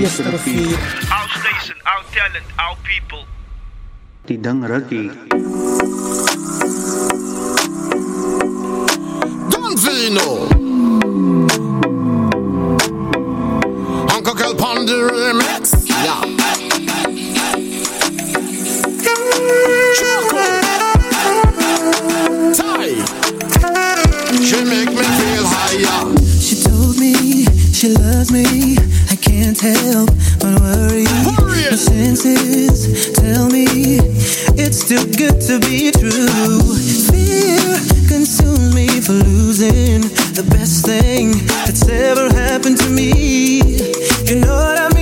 يسترفي Our station, our talent, our people. Tidang Ragi Don Vino. Uncle Kel Pondy Remix. Yeah. Choco. Ty She make me feel higher. She told me she loves me can't help but worry. My senses tell me it's too good to be true. Fear consumes me for losing the best thing that's ever happened to me. You know what I mean?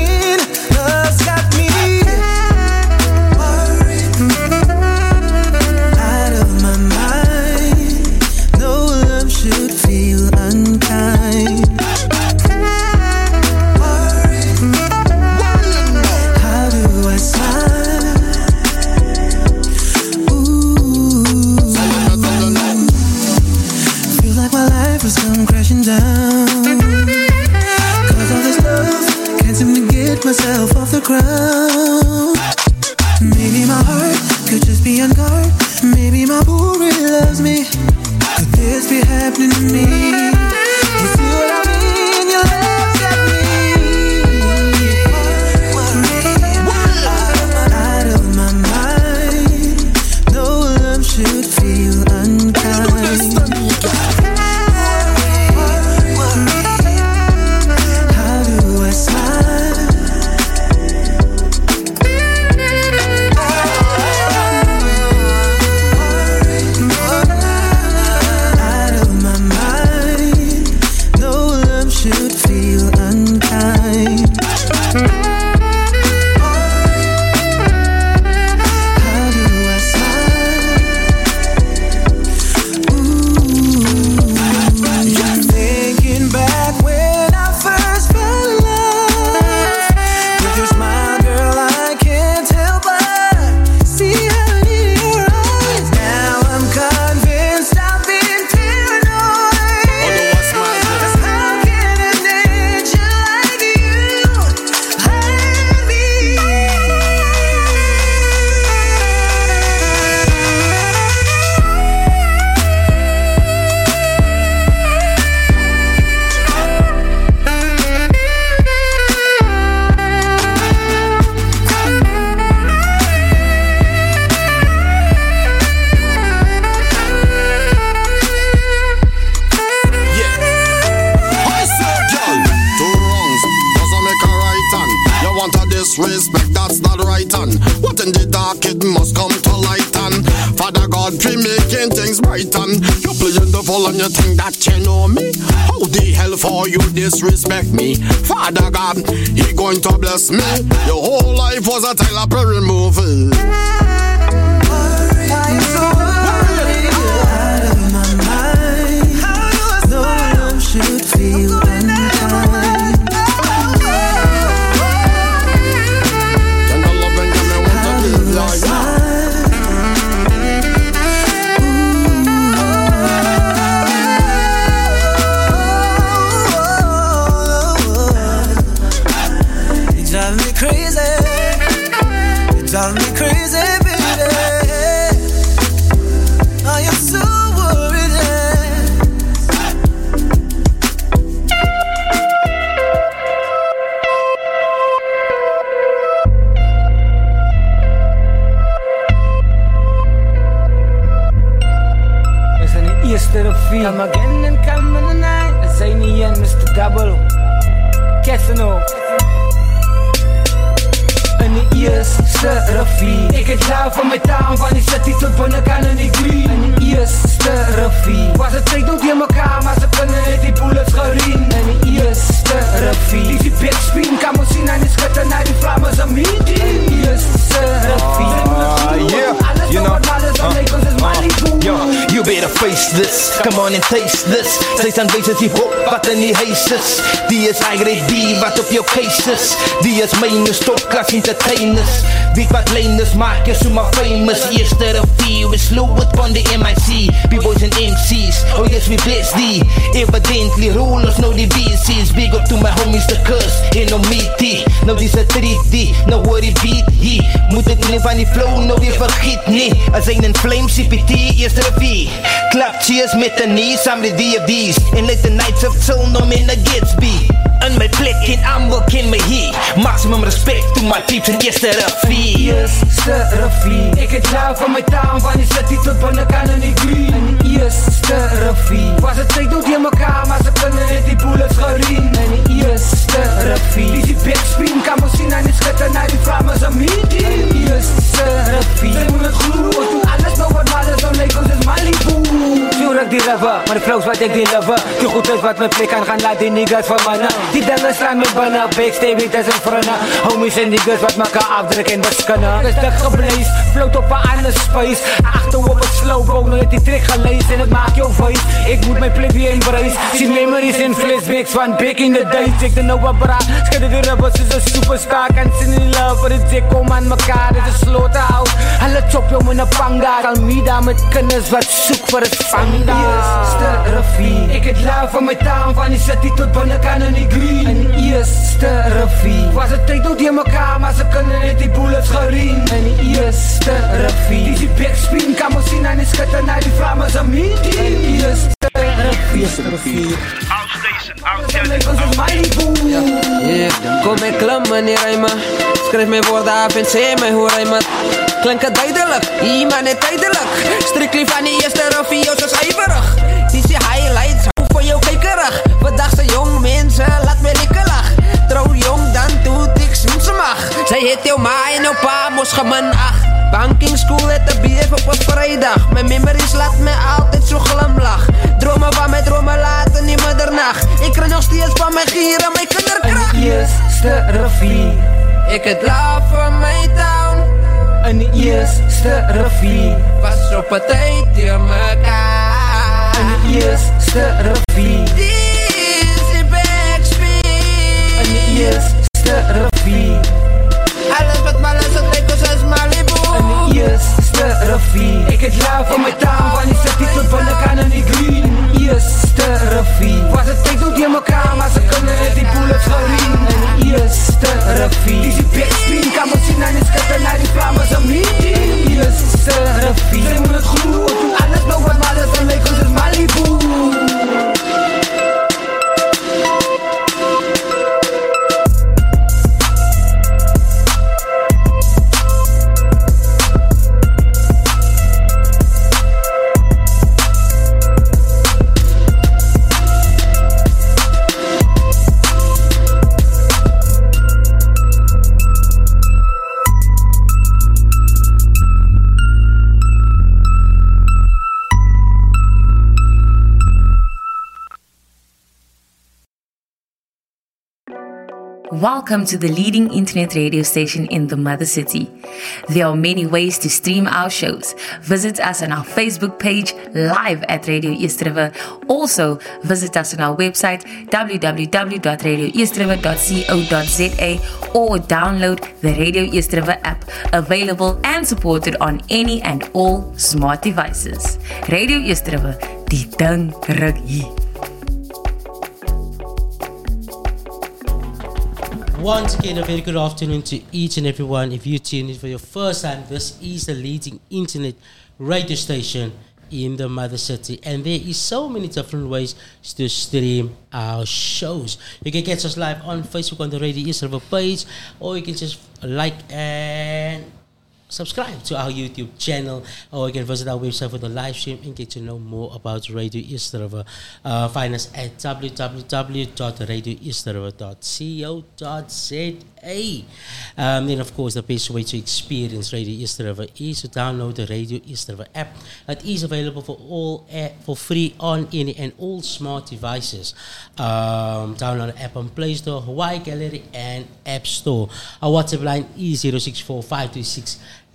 Aanwysig die hop wat in die is. Die is high grade D wat op jou case is. Die is my new stopklas entertainers. Weet wat lyners maak jou so maar famous. Eerste review is slow it on the MIC. B-boys and MCs. Oh yes, we bless D. Evidently rulers know the BCs. Big up to my homies the curse. En no meaty. Nou dis 'n 3D. Nou hoor die beat hier. Moet dit nie van die flow nou weer vergiet nie. As een in flame CPT eerste review. Clap cheers met the knees. I'm the DFD's. And let the nights of soul no in gets be. In my plek en almal ken my hier. Maximum respect to my peeps en eerste review. Eerste revie Ek het jou van my taal van die city tot binnekant in die green In die eerste revie Was het tyd dood die mekaar maar se kunne net die bullets gerien In die eerste revie Dis die backspin kan ons sien aan die schitte na die flamme se meeting In die eerste revie Sy moet lyk ons is Malibu Yo rek die maar de flows wat ik die lover? Die goed is wat mijn plek aan gaan, laat die niggas van mannen. Die dellen slaan met bannen, backstage dat is een frunnen. Homies en niggas wat maken afdruk en scanner. Dus dat geblees, float op een andere space. Achter op het slowbo, nooit die trick gelezen. En het maakt jouw voice. ik moet mijn plek weer embrace Zie memories in flashbacks van bik in the day Check de Nova bra, schudden weer rubbers, is een superstar. Kan ze niet loven, de dik kom aan mekaar Dit is En alle chop jou in een panga. Kalmida met kennis wat zoek voor het vangen. Yes, sterfie Ik het lauw van mijn taal van die city tot Bonacan en Igri Een yes, sterfie Was het tijd doet in elkaar, maar ze kunnen niet die bullets gerien Een yes, sterfie Die die backspin kan me zien en is schutten naar die vlammen ze meet Een yes, sterfie Ja, yeah. Kom en klam meneer Rijma. Schrijf mijn woorden af en zee mij hoe Rijma. Klinkt duidelijk, iemand net de klif van de eerste raffio oh, zo schijverig. Die zie highlights, hoe voor jou kijkerig. Vandaag zijn jong mensen, laat me lekker lach. Trouw jong, dan doet ik zoen ze mag. Zij heet jou ma en jouw pa, mosgeman. Banking school, het de bier op was vrijdag. Mijn memories laat me altijd zo glimlach. Dromen van mijn dromen laten niemand ernacht. Ik krijg nog steeds van mijn gieren, mijn kinderkracht. Een eerste raffie. Ik het laat van mijn touw. In die eerste revie Was op 'n tyd te mekaar In die eerste revie Dis die backspin In die eerste revie Alles wat mal is, het lyk ons as Malibu In die eerste revie Ek het love van my taal Welcome to the leading internet radio station in the mother city. There are many ways to stream our shows. Visit us on our Facebook page live at Radio East River. Also, visit us on our website www.radioeastriver.co.za or download the Radio East River app, available and supported on any and all smart devices. Radio East River, die ding ruk Once again, a very good afternoon to each and everyone. If you tune in for your first time, this is the leading internet radio station in the mother city, and there is so many different ways to stream our shows. You can catch us live on Facebook on the Radio East River page, or you can just like and subscribe to our YouTube channel, or you can visit our website for the live stream and get to know more about Radio East River. Uh, find us at www.radioeastriver.co.za. Um, then, of course, the best way to experience Radio East River is to download the Radio East River app. that is available for all uh, for free on any and all smart devices. Um, download the app on Play Store, Huawei Gallery, and App Store. Our WhatsApp line is 064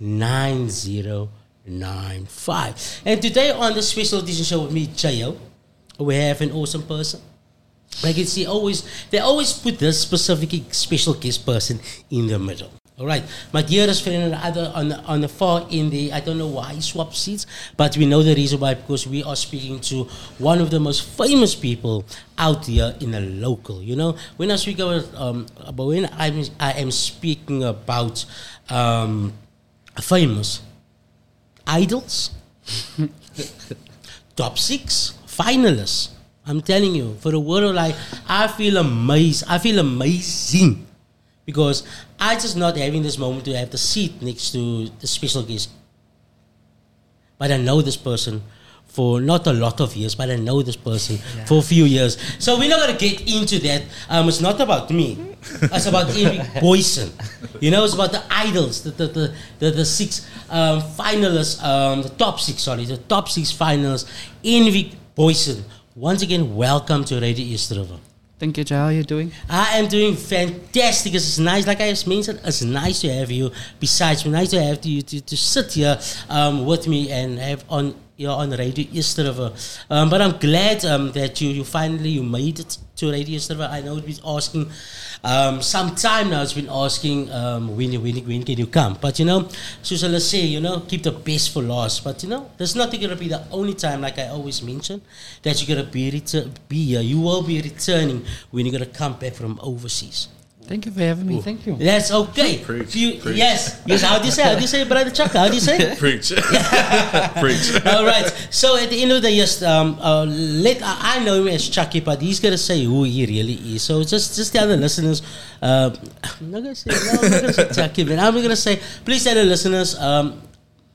526 90 95. And today on the special edition show with me, Chayo, we have an awesome person. Like you see, always they always put this specific special guest person in the middle. All right, my dearest friend the other on the, on the far in the I don't know why swapped seats, but we know the reason why because we are speaking to one of the most famous people out here in the local. You know, when I speak about um, when I'm I am speaking about um, famous idols, top six finalists. I'm telling you, for the world, like I feel amazed. I feel amazing because I just not having this moment to have the seat next to the special guest. But I know this person for not a lot of years, but I know this person for a few years. So we're not gonna get into that. Um, it's not about me. It's about Eric Booysen. You know, it's about the idols, the the the, the, the six um, finalists, um, the top six, sorry, the top six finalists. Envy Booysen. Once again, welcome to Radio East River. Thank you, Jai. How are you doing? I am doing fantastic. It's nice, like I just mentioned, it's nice to have you. Besides, nice to have you to, to sit here um, with me and have on you know, on Radio East River. Um, but I'm glad um, that you, you finally you made it to Radio East River. I know it's been asking um, some time now. It's been asking um, when, when, when can you come? But you know, so let's say you know keep the best for last. But you know, there's nothing gonna be the only time, like I always mention, that you're gonna be retur- be here. You will be returning when you're gonna come back from overseas. Thank you for having me. Thank you. That's okay. Preach, You- preach. Yes. Yes. How do you say? How do you say, brother Chuck? How do you say? Preach. Preach. All right. So at the end of the year, um, uh, let I, I know him as Chucky, but he's gonna say who he really is. So just just tell the listeners. Uh, I'm not gonna say. No, I'm not gonna say Chucky, but I'm gonna say. Please tell the listeners um,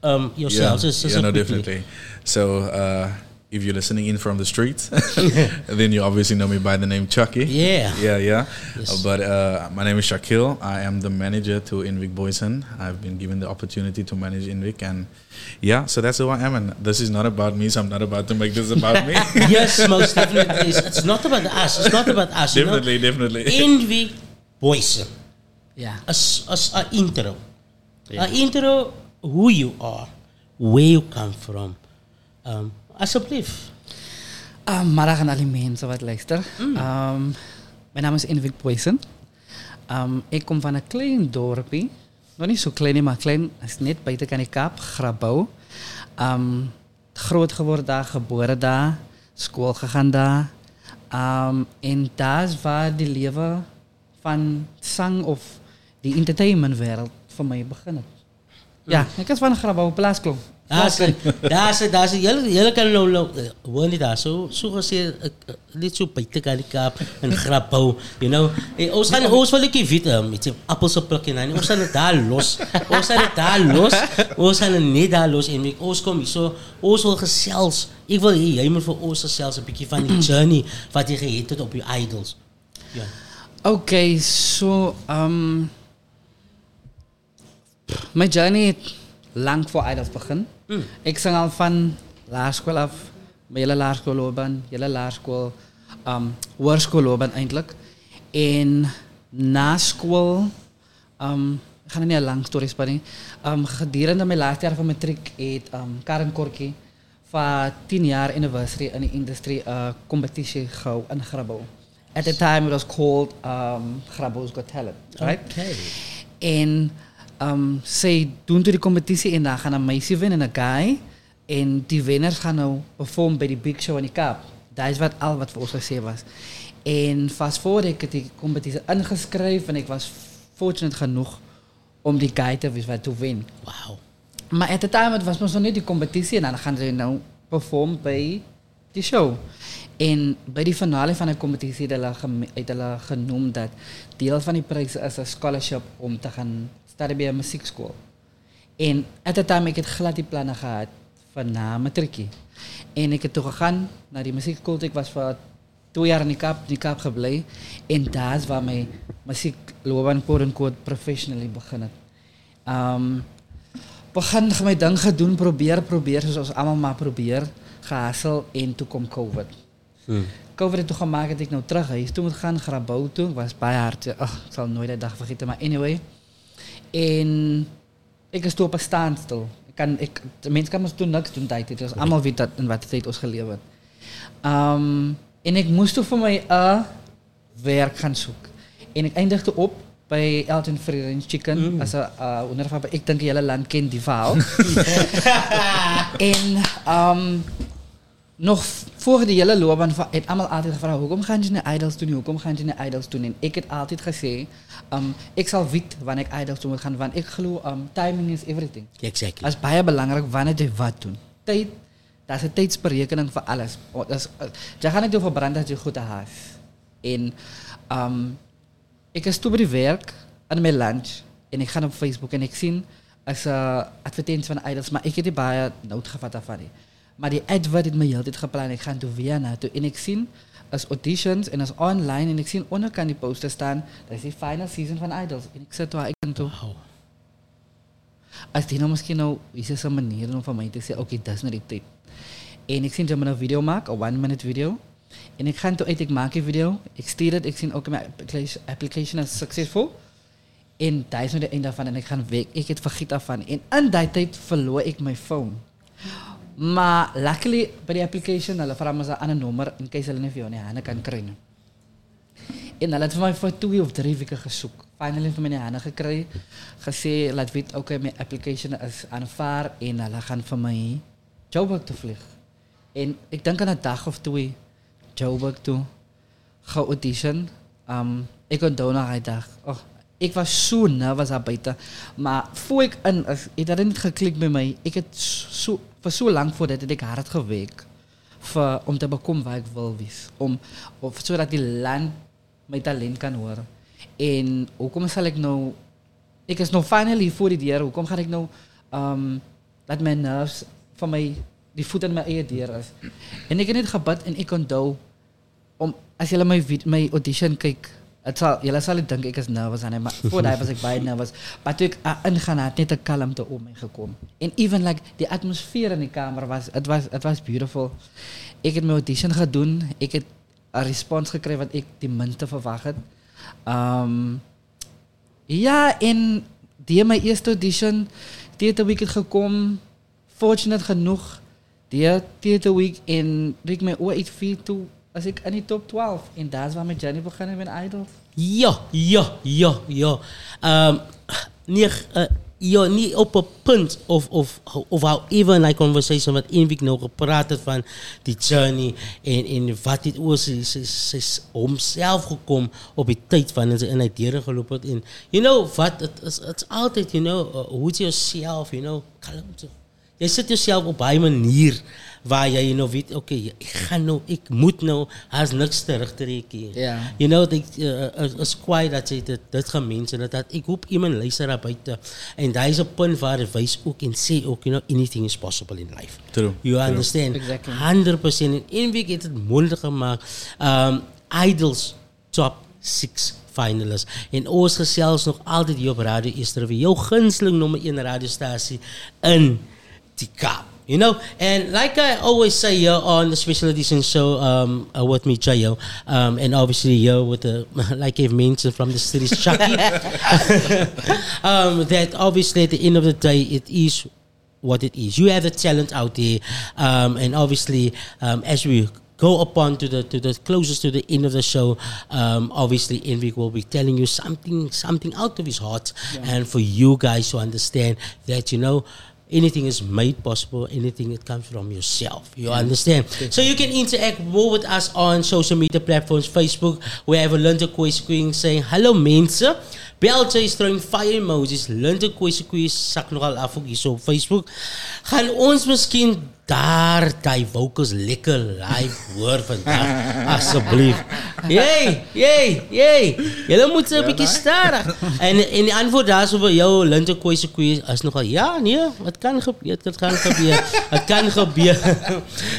um, Yeah, yourselves. just, just yeah, no, quickly. definitely. So, uh, if you're listening in from the streets, then you obviously know me by the name Chucky. Yeah. Yeah, yeah. Yes. Uh, but uh, my name is Shakil. I am the manager to Envic Booysen. I've been given the opportunity to manage Envic, and yeah, so that's who I am. And this is not about me, so I'm not about to make this about me. yes, most definitely. It's, it's not about us. It's not about us. you know. definitely, definitely. Envy Booysen. Yeah. As as a intro. A intro who you are, where you come from. Um, alsjeblieft. Um, Marag aan alle mensen wat luisteren. Um, mijn naam is Invik Poison. Um, ik kom van een klein dorpje. Nog niet zo klein, maar klein. Het is net buiten kan die Kaap, Grabouw. Um, groot geworden daar, geboren daar. School gegaan daar. Um, en daar is waar die leven van zang of die entertainmentwereld voor mij begonnen. Ja, ik was van Grabouw, Plaatsklomp. Dasu, dasu, dasu. Jullie, jullie kan nou, gewoon niet daar. Zo, zo gezien, niet zo pijtig aan die kaap. Een grap bouw, you know. Hey, ons gaan, ons wil ik je weten. Met een appelse plakje aan. Nou ons gaan het daar los. Ons gaan het daar los. Ons gaan het niet daar los. En ik, ons kom hier zo. Ons wil gezels. Ik wil, hey, jij moet voor ons gezels. Een beetje van die journey. Wat je geheet hebt op je idols. Ja. Oké, okay, zo... So, ehm, um, mijn journey... Lang voor Idols begin. Ik zang al van laarschool af, mijn hele laarschoolloopbaan, hele laarschool, um, hoërskoolloopbaan eindelijk. En na school, um, ik ga niet een lang story spannen. Um, gedurende mijn laatste jaar van matriek het um, Karen Korkie van 10 jaar anniversary in de industrie uh, competitie gehou in Grabo. At the time it was called um, Grabo's Got Talent, right? okay En um, zij doen toen die competitie en dan gaan een meisje winnen en een guy. En die winners gaan nou performen bij die Big Show in die Kaap. Dat is wat al wat voor ons gezegd was. En vast voor ik het die competitie ingeschreven en ik was fortunate genoeg om die guy te weten te winnen. wow Maar at the time, het was nog niet die competitie. En dan gaan ze nou performen bij die show. En bij die finale van de competitie het hulle genoemd dat deel van die prijs is een scholarship om te gaan starten bij een muziekschool. En at the time, ik het glad die plannen gehad van na matriekie. En ik heb toen gegaan naar die muziekschool. Ik was voor twee jaar in die Kaap, in Kaap gebleven. En daar is waar mijn muziekloopbaan quote-unquote professionally begonnen. Um, begin my ding gedoen, probeer, probeer, ons allemaal maar probeer, gehassel en toe kom COVID. COVID het toe gemaakt dat ik nou terug huis toe moet gaan, Grabouw toe. Ik was hard, ach, ik zal nooit die dag vergeten, maar anyway. En ik is toe op een standstil. Ik kan ek mense kan mos toe niks doen tyd het. Ons almal weet dat in watter tyd ons gelewe het. Um en ek moes toe vir my 'n werk gaan soek. En ek eindigde op by Elton Freelance Chicken mm. as 'n uh, ek dink die hele land ken die verhaal. en um nog voor die hele loopbaan van het almal altyd gevra hoekom gaan jy nie idols doen nie? Hoekom gaan jy idols doen nie? En ek het altyd gesê, Ehm, ik zal weten wanneer ik idols moet gaan. Want ik geloof, um, timing is everything. Exactly. Dat is bijna belangrijk wanneer je wat doet. Tijd, dat is een tijdsberekening voor alles. Oh, je eh, gaat niet over branden dat je goed haast. En ehm, ik is toe bij werk, aan mijn lunch. En ik ga op Facebook en ik zie als uh, eh, advertentie van idols. Maar ik heb die bijna nooit gevat daarvan. Maar die ad werd me heel tijd gepland. Ik ga naar Vienna toe. En ik zie als auditions en als online. En ik zie onderkant die poster staan, dat is die final season van Idols. En ik zet waar ik toe. Wow. Als die nou misschien nou, is er zo'n manier om van mij te zeggen, oké, dat is niet dit. En ik zie dat ik een video maak, een one minute video. En ik ga toe uit, ik maak een video. Ik stuur het, ik zie ook mijn application is succesvol. En daar is nu de eind daarvan en ik ga weg. Ik het vergiet van. En aan die tijd verloor ik mijn phone. Maar luckily by die application hulle vra my 'n ander nommer in case hulle nie vir jou nie kan kry. En hulle het vir my vir 2 of 3 weke gesoek. Finally hulle my in die hande gekry. Gesê laat weet okay my application is aanvaar en hulle gaan vir my Joburg toe vlieg. En ek dink aan 'n dag of twee Joburg toe geaudition. Um ek onthou nog daai dag. Oh, ek was so nervous daar buite. Maar voor ek in is, het dit net geklik by my. Ek het so voor zo lang voordat ik haar gewerkt voor, om te bekomen waar ik wil wees. Om, of, zodat die land mijn talent kan horen. En hoe kom zal ik nou... Ik is nog finally voor die dieren, Hoe kom ga ik nou... Um, dat mijn nerves van mij... Die voeten mijn eigen dieren. En ik heb niet gebad en ik onthoud... Om, als jullie mijn, mijn audition kijken... Het zal, jullie zullen denken, ik is nervous aan hem, maar voordat was ik bijna nervous. Maar toen ik aan ah, ingaan had net een kalmte om me gekomen. En even like, die atmosfeer in die kamer was, het was, het was beautiful. Ik heb mijn audition gedaan, ik heb een respons gekregen wat ik die minste verwacht had. Um, ja, en die mijn eerste audition, theater is gekomen, fortunate genoeg. Die theater week en toen ik mijn oor iets veel toe. Als ik aan die top 12 in dat waar met Jenny begonnen met Idol. Ja, ja, ja, ja. Ehm, um, niet, eh, ja, niet op een punt of, of, of even in like conversation met Invik nog gepraat het van die journey en, en wat dit was. Ze is, is omzelf gekomen op die tijd van ze in het dieren gelopen. En you know, wat, het is, is altijd, you know, eh, hoe je jezelf, you know, kalm. Je zet jezelf op een manier waar jy nou weet okay ek gaan nou ek moet nou as niks terug te trek hier. Ja. You know dit uh, is, kwaai dat jy dit dit gemens en dat, dat ek hoop iemand luister daar buite en daai is 'n punt waar wys ook en sê ook you know anything is possible in life. True. You True. understand? Exactly. 100% en een week het dit moontlik gemaak. Um Idols top 6 finalists. En ons gesels nog altyd hier op Radio Easter jou gunsteling nommer 1 radiostasie in die Kaap. You know, and like I always say here on the special edition show um, uh, with me, Jayo, um, and obviously here with the, like I've mentioned from the series, Chucky, um, that obviously at the end of the day, it is what it is. You have the talent out there, um, and obviously, um, as we go upon to the to the closest to the end of the show, um, obviously Enric will be telling you something something out of his heart, and for you guys to understand that you know. Anything is made possible. Anything that comes from yourself. You understand? So you can interact more with us on social media platforms, Facebook. We have a Lunte Queen saying, Hello mensen. Beltje is throwing fire emojis. Lunte Queen sak nogal af ook hier op Facebook. Gaan ons miskien daar die vocals lekker live hoor vandag asseblief. Jy, jy, jy. Julle moet 'n bietjie stadig. En en die antwoord daarso vir jou Linte se koei is nogal ja, nee, dit kan gebeur, dit kan gebeur. Dit kan gebeur.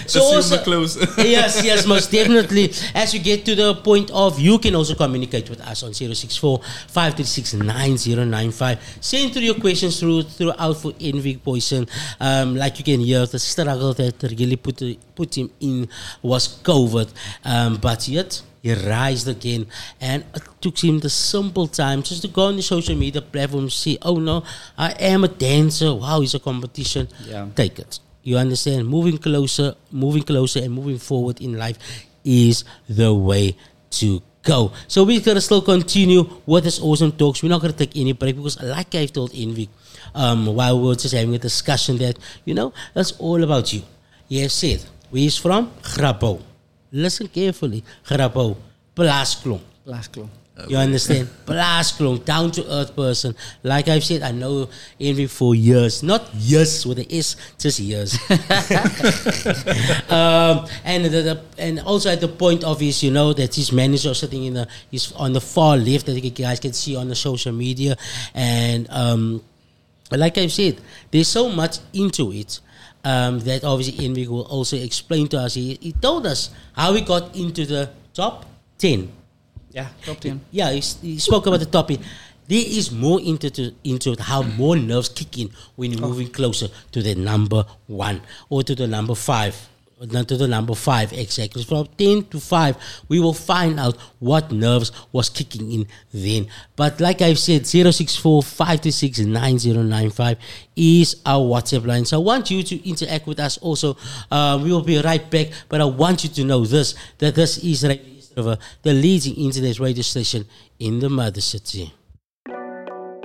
so the close. yes, yes, most definitely. As we get to the point of, you can also communicate with us on 064 536 9095. Send through your questions through throughout for Envy Booysen. Um, like you can hear, the struggle that really put put him in was COVID. Um, but yet, he rised again. And it took him the simple time just to go on the social media platform see, oh no, I am a dancer. Wow, it's a competition. Yeah. Take it. You understand? Moving closer, moving closer, and moving forward in life is the way to go. So we're gonna still continue with this awesome talks. We're not gonna take any break because, like I've told Envy, um, while we were just having a discussion that you know that's all about you. He has said where he's from, Grabouw. Listen carefully, Grabouw, Plaasklomp. Plaasklomp. You understand? Plaasklomp, down to earth person. Like I've said, I know Envy for years. Not years with the S, just years. um, and the, the, and also at the point of his, you know, that his manager sitting in the he's on the far left that you guys can see on the social media. And um, like I've said, there's so much into it. Um, that obviously Envy will also explain to us. He, he told us how he got into the top 10 Yeah, top 10. yeah, he, he spoke about the topic. There is more into to, into how more nerves kick in when you're moving closer to the number one or to the number five. or Not to the number five exactly. From ten to five, we will find out what nerves was kicking in then. But like I've said, 064 526 9095 is our WhatsApp line. So I want you to interact with us also. Uh, we will be right back. But I want you to know this that this is Radio The leading internet radio station in the mother city.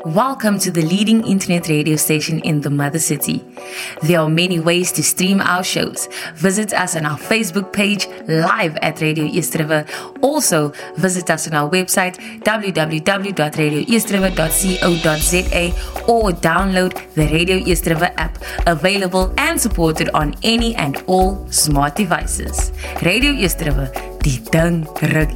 Welcome to the leading internet radio station in the Mother City. There are many ways to stream our shows. Visit us on our Facebook page, live at Radio East River. Also, visit us on our website, www.radioeastriver.co.za or download the Radio East River app, available and supported on any and all smart devices. Radio East River, die ding ruk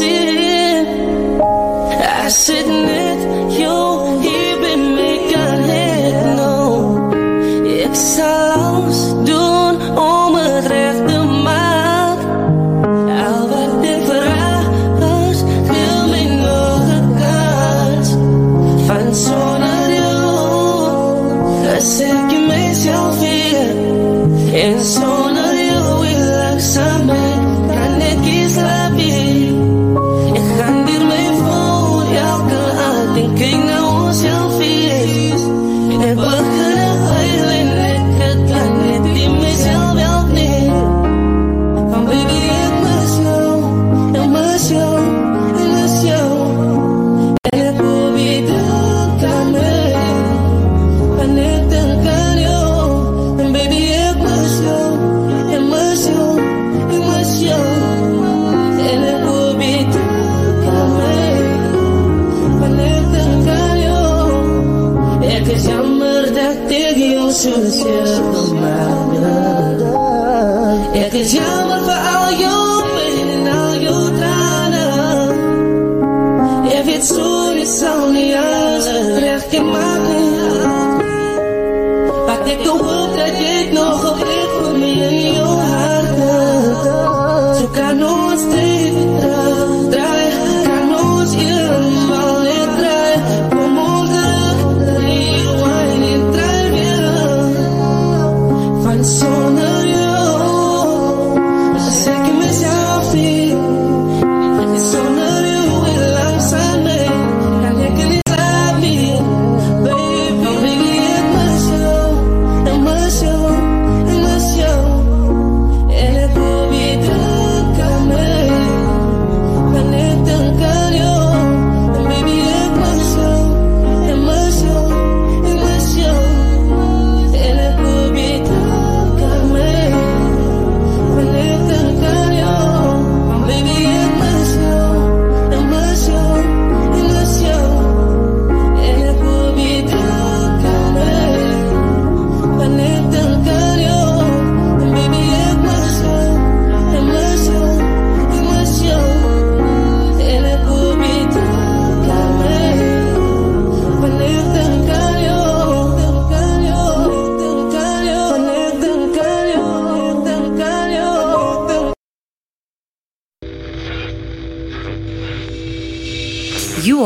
hier. As ek net jou nog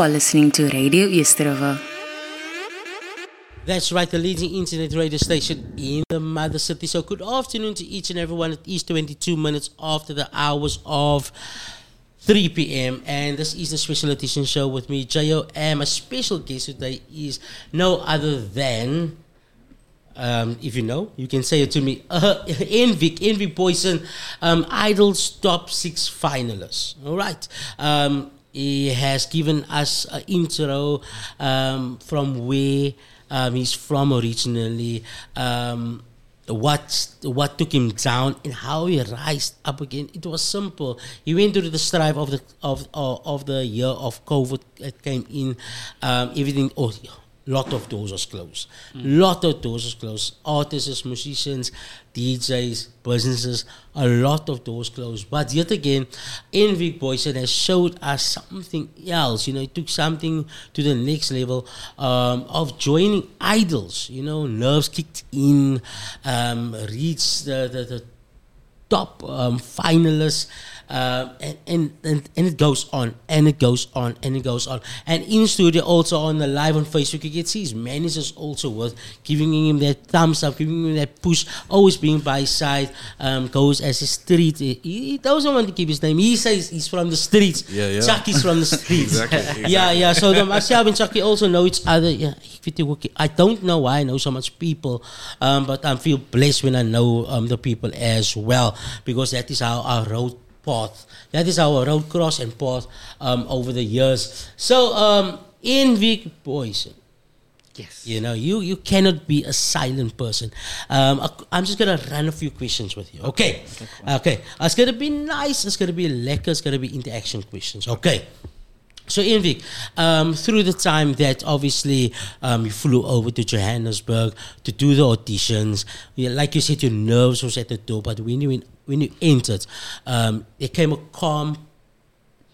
are listening to Radio River. That's right, the leading internet radio station in the mother city. So, good afternoon to each and everyone. It is 22 minutes after the hours of 3 p.m. And this is the special edition show with me, J.O. M. A special guest today is no other than, um, if you know, you can say it to me, uh, Envy, Envy Booysen, um, Idol's top six finalists. All right. Um, he has given us an intro um, from where um, he's from originally, um, what what took him down, and how he rised up again. It was simple. He went through the strife of the of of, of the year of COVID that came in. Um, everything. Oh, lot of doors was closed. Lot of doors was closed. Artists, musicians, DJs, businesses, a lot of doors closed. But yet again, Envy Booysen has showed us something else. You know, it took something to the next level um, of joining idols. You know, nerves kicked in, um, reached the, the, the top um, finalists. Uh, and, and, and and it goes on and it goes on and it goes on. And in studio also on the live on Facebook you can see his managers also with giving him that thumbs up giving him that push always being by his side um, goes as a street. He, he doesn't want to keep his name. He says he's from the streets. Yeah, yeah. Chucky's from the streets. Exactly, exactly. yeah yeah so the myself and Chucky also know each other. Yeah ek weet nie I don't know why I know so much people um, but I feel blessed when I know um, the people as well because that is how our road path that is our road cross and path um, over the years so um, in Vic Poison Yes. you know, you you cannot be a silent person. Um, I'm just gonna run a few questions with you. Okay. Okay. It's gonna be nice. It's gonna be lekker. It's gonna be interaction questions. Okay. So, Envic, um, through the time that obviously um, you flew over to Johannesburg to do the auditions, like you said, your nerves was at the door, but when you when you entered, um, came a calm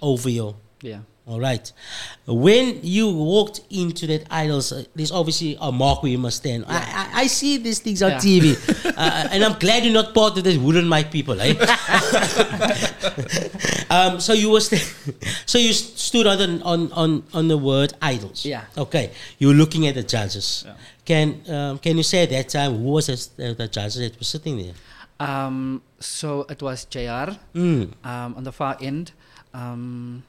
over you. Yeah. All right. When you walked into that idols, uh, there's obviously a mark where you must stand. I, I, I see these things on Yeah. TV, uh, and I'm glad you're not part of this wooden mic people, eh? um, so you were, st- so you st- stood on the, on on on the word idols. Yeah. Okay. You were looking at the judges. Can um, can you say at that time who was the, the judges that were sitting there? Um, so it was JR Mm. um, on the far end, um,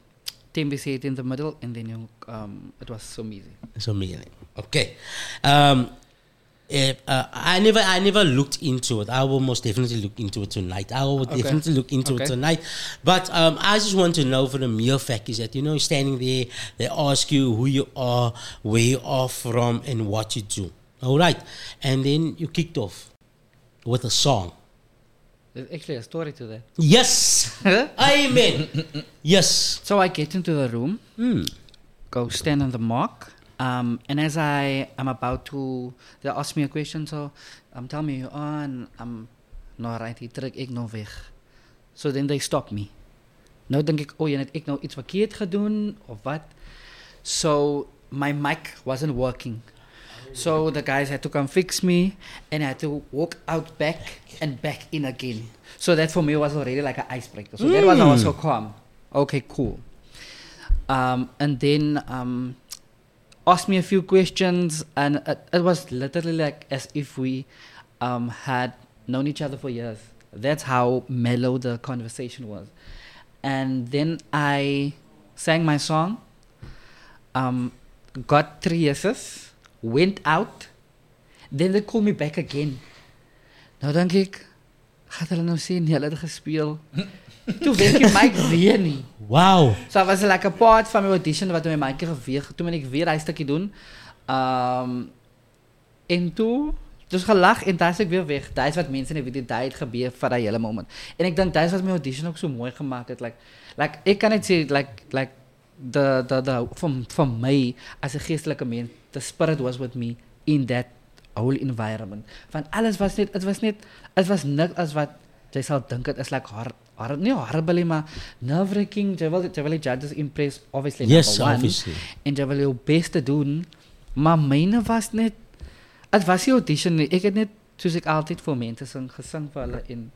TMBC in the middle, and then you, um, it was so easy. So meaning. Okay. Um, eh, uh, I never, I never looked into it. I will most definitely look into it tonight. I will Okay. definitely look into it tonight. But um, I just want to know for the mere fact is that you know, standing there, they ask you who you are, where you are from, and what you do. All right, and then you kicked off with a song. There's actually a story to that. Yes, amen. yes. So I get into the room, Hmm. go stand on the mark, um, and as I am about to, they ask me a question. So um, tell me, oh, and I'm nou right hier trek ek nou weg. So then they stop me. Nou dink ek, oh, jy het ek nou iets verkeerd gedoen of wat? So my mic wasn't working. So the guys had to come fix me and I had to walk out back and back in again. So that for me was already like an icebreaker. So that was I was so calm. Okay, cool. Um, and then um, asked me a few questions and it, it was literally like as if we um, had known each other for years. That's how mellow the conversation was. And then I sang my song, um, got three yeses, went out, then they called me back again. Nou dink ek, gaat hulle nou sê nee, hulle het gespeel. Toe weet ek my weer nie. Wow. So was like 'n part van my audition wat my keer geweeg. Toe moet ek weer daai stukkie doen. Um en toe dus gelag en daar is ek weer weg. Daai is wat mense net weet dit daai het gebeur vir daai hele moment. En ek dink daai is wat my audition ook so mooi gemaak het. Like like ek kan net sê like like the the the from from my as 'n geestelike mens, the spirit was with me in that whole environment. Van alles was net dit was net dit was niks as wat jy sal dink dit is like hard hard nie horrible maar nerve wracking. Jy wil jy wil die judges impress obviously Yes, number one. obviously. En jy wil jou bes te doen. Maar myne was net dit was nie audition nie. Ek het net soos ek altyd vir mense sing gesing vir hulle en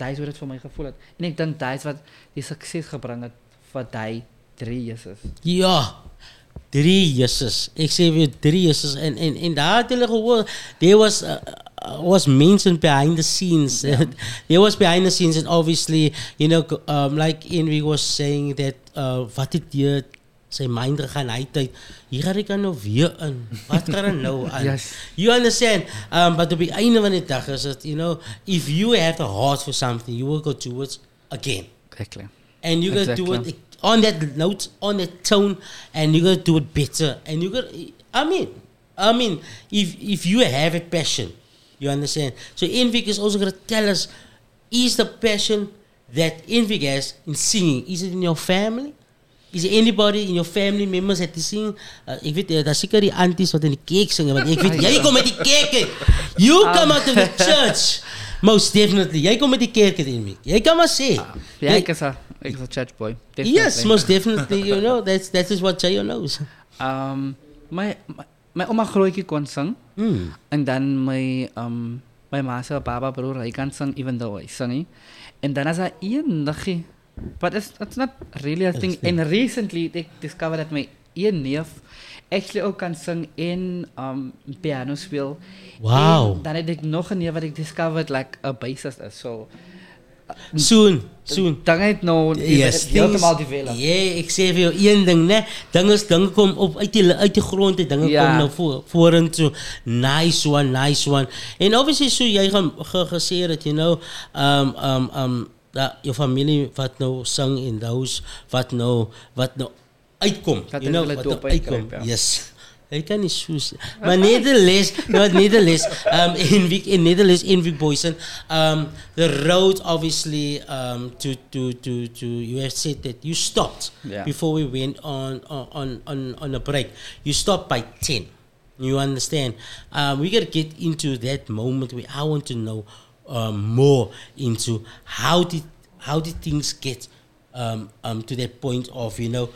daai is hoe dit vir my gevoel het. En ek dink daai is wat die sukses gebring het vir daai drie Jesus. Ja, drie Jesus. Ik zeg weer drie Jesus. En, en, en daar gehoor, there was, uh, uh, was mentioned behind the scenes. there was behind the scenes and obviously, you know, um, like Enrique was saying that, uh, wat het jy sy mind gegaan hy uit hier gaan ek nou weer in wat er nou aan Yes. you understand um, but op die einde van die dag is het you know if you have a heart for something you will go do it again Exactly. and you're gonna do Exactly. it on that note, on that tone, and you're gonna do it better. And you're gonna, I mean, I mean, if if you have a passion, you understand. So Envic is also gonna tell us, is the passion that Envic has in singing, is it in your family? Is there anybody in your family members that is sing? Uh, ek weet, uh, daar seker die aunties wat in die kerk sing, want ek weet, jy kom met die kerk. You come out of the church. Most definitely. Jy kom met die kerk uit, Envik. Jy kan maar sê. Ja, Jy- ek is 'n ek is 'n church boy. Yes, most definitely. You know, that's that is what Jayo knows. Um my my, my ouma grootjie kon sing. Mm. En dan my um my ma se papa broer hy kan sing even though hy sing nie. En dan as hy eendagie but it's it's not really a thing. And recently they discovered that my een neef actually ook kan sing en um piano speel. Wow. En dan het ek nog 'n neef wat ek discovered like 'n bassist is. So Soon, soon. Dan het nou Yes, heeltemal things- develop. Ja, ek sê vir jou een ding, né? Dinge dinge kom op uit die uit die grond, dinge Ja. kom nou voor vorentoe. Nice one, nice one. En obviously so jy gaan ge, gesê het, you know, um um um dat jou familie wat nou sing en those wat nou wat nou uitkom, Dat you know, hulle wat doop uitkom. ja. Yes. Hy kan nie soos maar nevertheless, no nevertheless, um in week in Netherlands Envic Booysen, um the road obviously um to to to to you have said that you stopped Yeah. before we went on on on on a break. You stopped by 10. You understand? Um, we got to get into that moment where I want to know um, more into how did how did things get um, um, to that point of you know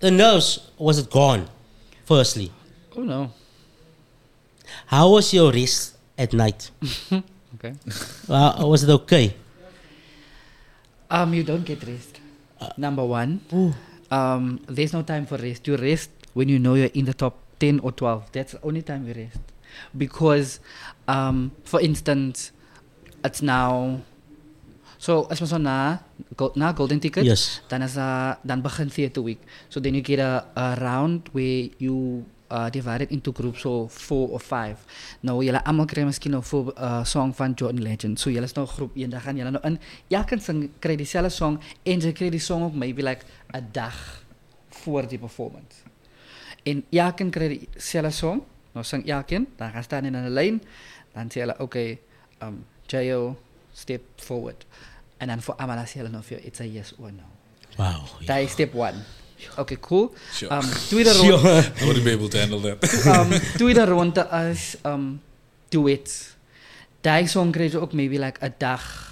the nerves was it gone firstly Oh no. how was your rest at night Okay. uh, was it okay Um, you don't get rest. Number one, ooh. um, there's no time for rest. You rest when you know you're in the top 10 or 12. That's the only time you rest. Because, um, for instance, it's now. So, as ons na, na golden ticket, Yes. dan, is, uh, dan begin theater week. So then you get a, a round where you uh, divide it into groups of four or five. Nou, julle almal kry miskien nou voor uh, song van Jordan Legend. So julle is nou groep 1, dan gaan julle nou in. Elkeen sing kry dieselfde song en jy kry die song ook maybe like 'n dag voor die performance. En elkeen kry dieselfde song. Nou sing elkeen, dan gaan staan in 'n lyn. Dan sê hulle, "Okay, um Jayo, step forward. And then for Amala it's a yes or no. Wow. That is step one. Okay, cool. Sure. Um, doe je ronde. Sure. Wouldn't be able to handle that. um, doe je de ronde als um, do it. song krijg je ook maybe like a dag.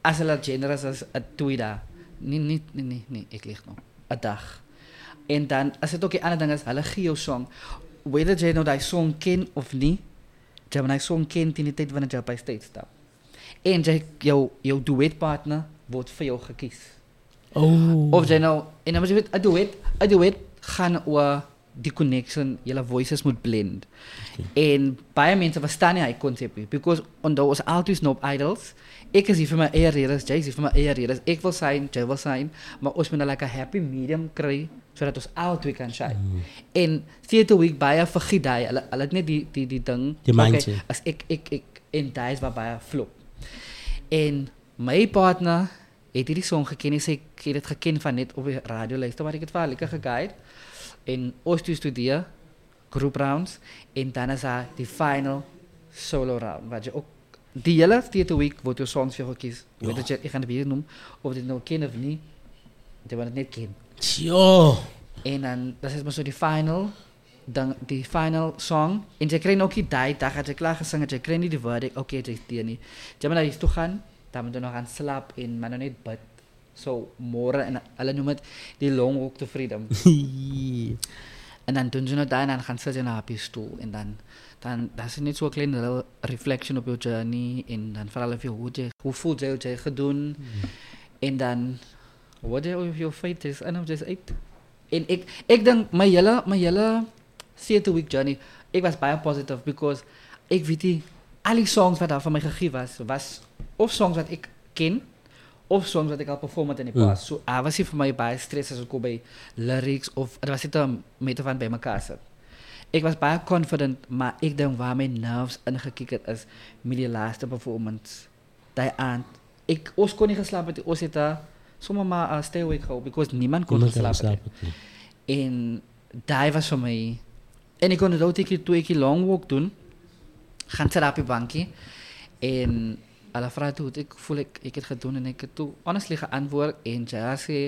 As het gender is, als doe je. Nee, nee, nee, nee, ik lig nog. A dag. En dan, als het ook een andere ding is, hulle gee jou song. Whether jij nou die song ken of niet, jij hebt die song ken, in de tijd wanneer jij bij steeds stap en zeg ik, jouw jou duetpartner wordt voor jou gekies Oh. Of zij nou, en dan was het, I do it, I een duet gaan we die connection, je voices moet blend. Okay. En bij mensen verstaan jij het concept Because omdat we altijd nog idols, ik zie van mijn eerreders, jij ziet van mijn eerreders. Ik wil zijn, jij wil zijn. Maar als we een lekker happy medium krijgen, zodat ons altijd kan zijn. Mm. En theater week bij je vergiet dat, je net die, die, die ding. Die okay, mindset. als ik, ik, ik, in thuis waarbij je flop. En mijn partner heeft die song gekend. en ik heb het gekend van net op de radio luister maar ik het wel lekker geguid. En ooit studeer, group rounds. En dan is die final solo round. Wat je ook die hele theater week wordt je songs weer gekies. Weet dat je, ik ga het weer noemen. Of dit nou kind of niet. Dat we het net kind. Jo. En dan, dat is maar zo die final dan die final song. In je kreeg ook die dai tak ada kelah kesang je kring die woorden, oké, okay, je moet naar je jaman gaan. Dan kan tamen nog kan slapen in mana nou bed. Zo, so more en noemen het die long walk to freedom. En dan doen ze nog daar en dan gaan ze zitten op je stoel en dan dan dat is niet zo'n kleine reflection op je journey en dan vooral even hoe je hoe voelt je je gedaan hmm. en dan wat je op je is en op je uit en ik ik denk mijn jelle mijn jelle zeer week journey. Ik was bijna positief, because ik weet die, alle songs wat daar van mij gegeven was, was of songs wat ik ken, of songs wat ik al performed in die past. Zo, so, was hier voor mij bij stress als ik bij lyrics of er was het met van bij elkaar zit. Ik was bijna confident, maar ik denk waar mijn nerves in gekeken is, die laatste performance. Die aan. Ik was kon niet geslapen, ik was daar zomaar maar uh, stay awake houden, because niemand kon geslapen. En dat was voor mij en ek kon dit ook toe toe ek die long walk doen. Gaan sit op die bankie. En hulle vra toe ek voel ek ek het gedoen en ek het toe honestly geantwoord en jy sê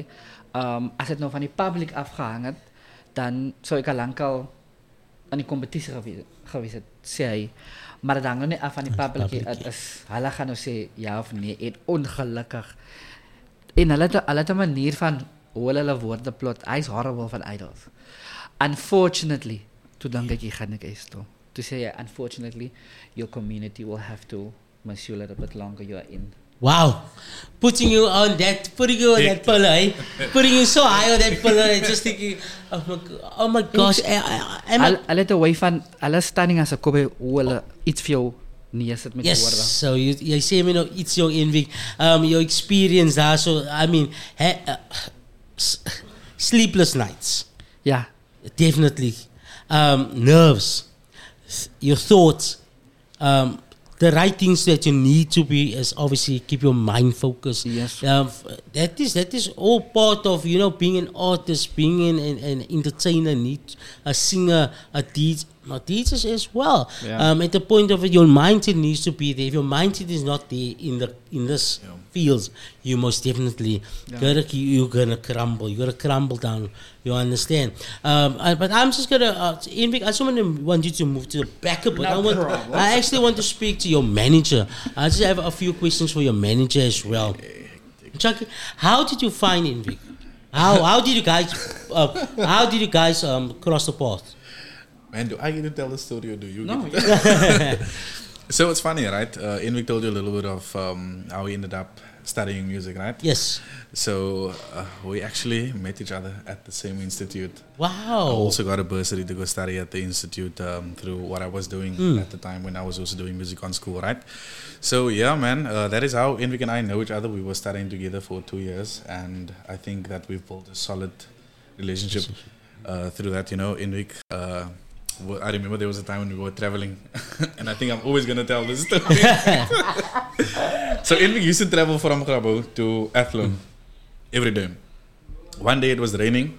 um as dit nou van die public afgehang het dan sou ek al lankal aan die kompetisie gewees gewees het sê hy. Maar dit hang nou nie af van die public nie. dit is hulle gaan nou sê ja of nee en ongelukkig. En hulle het, hulle het 'n manier van hoe hulle hulle woorde plot. Hy's horrible van idols. Unfortunately toe dink ek jy gaan ek is toe toe sê hy unfortunately your community will have to miss you a little bit longer you're in Wow. Putting you on that, putting you on that pillar, eh? Putting you so high on that pillar, eh? just thinking, oh my, oh my gosh. I, I, I'm Hulle hulle het 'n way van hulle stunning as a kom by hoe hulle iets vir jou met Yes, woorde. so you, you say, you know, it's your envy, um, your experience there. So, I mean, he, uh, s- sleepless nights. Yeah. Definitely. Um, nerves, your thoughts, um, the right things that you need to be is obviously keep your mind focused. Yes. Um, that is that is all part of you know being an artist, being an, an, an entertainer, need a singer, a DJ, a teachers as well. Yeah. Um, at the point of it, your mindset needs to be there. If your mindset is not there in the in this fields, you most definitely Yeah. gonna you're gonna crumble. You're gonna crumble down. You understand? Um, I- but I'm just gonna uh, Envic, I just want to want you to move to the back a bit. No I want, problem. I actually want to speak to your manager. I just have a few questions for your manager as well. Chucky, how did you find Envic? How how did you guys uh, how did you guys um, cross the path? Man, do I get to tell the story or do you? No, get to- so it's funny, right? Uh, Envic told you a little bit of um, how we ended up studying music, right? Yes. So uh, we actually met each other at the same institute. Wow. I also got a bursary to go study at the institute um, through what I was doing Mm. at the time when I was also doing music on school, right? So yeah, man, uh, that is how Envic and I know each other. We were studying together for two years, and I think that we've built a solid relationship uh, through that. You know, Envic. I remember there was a time when we were traveling, and I think I'm always gonna tell this story. so Envic used to travel from Grabouw to Athlone mm. every day. One day it was raining.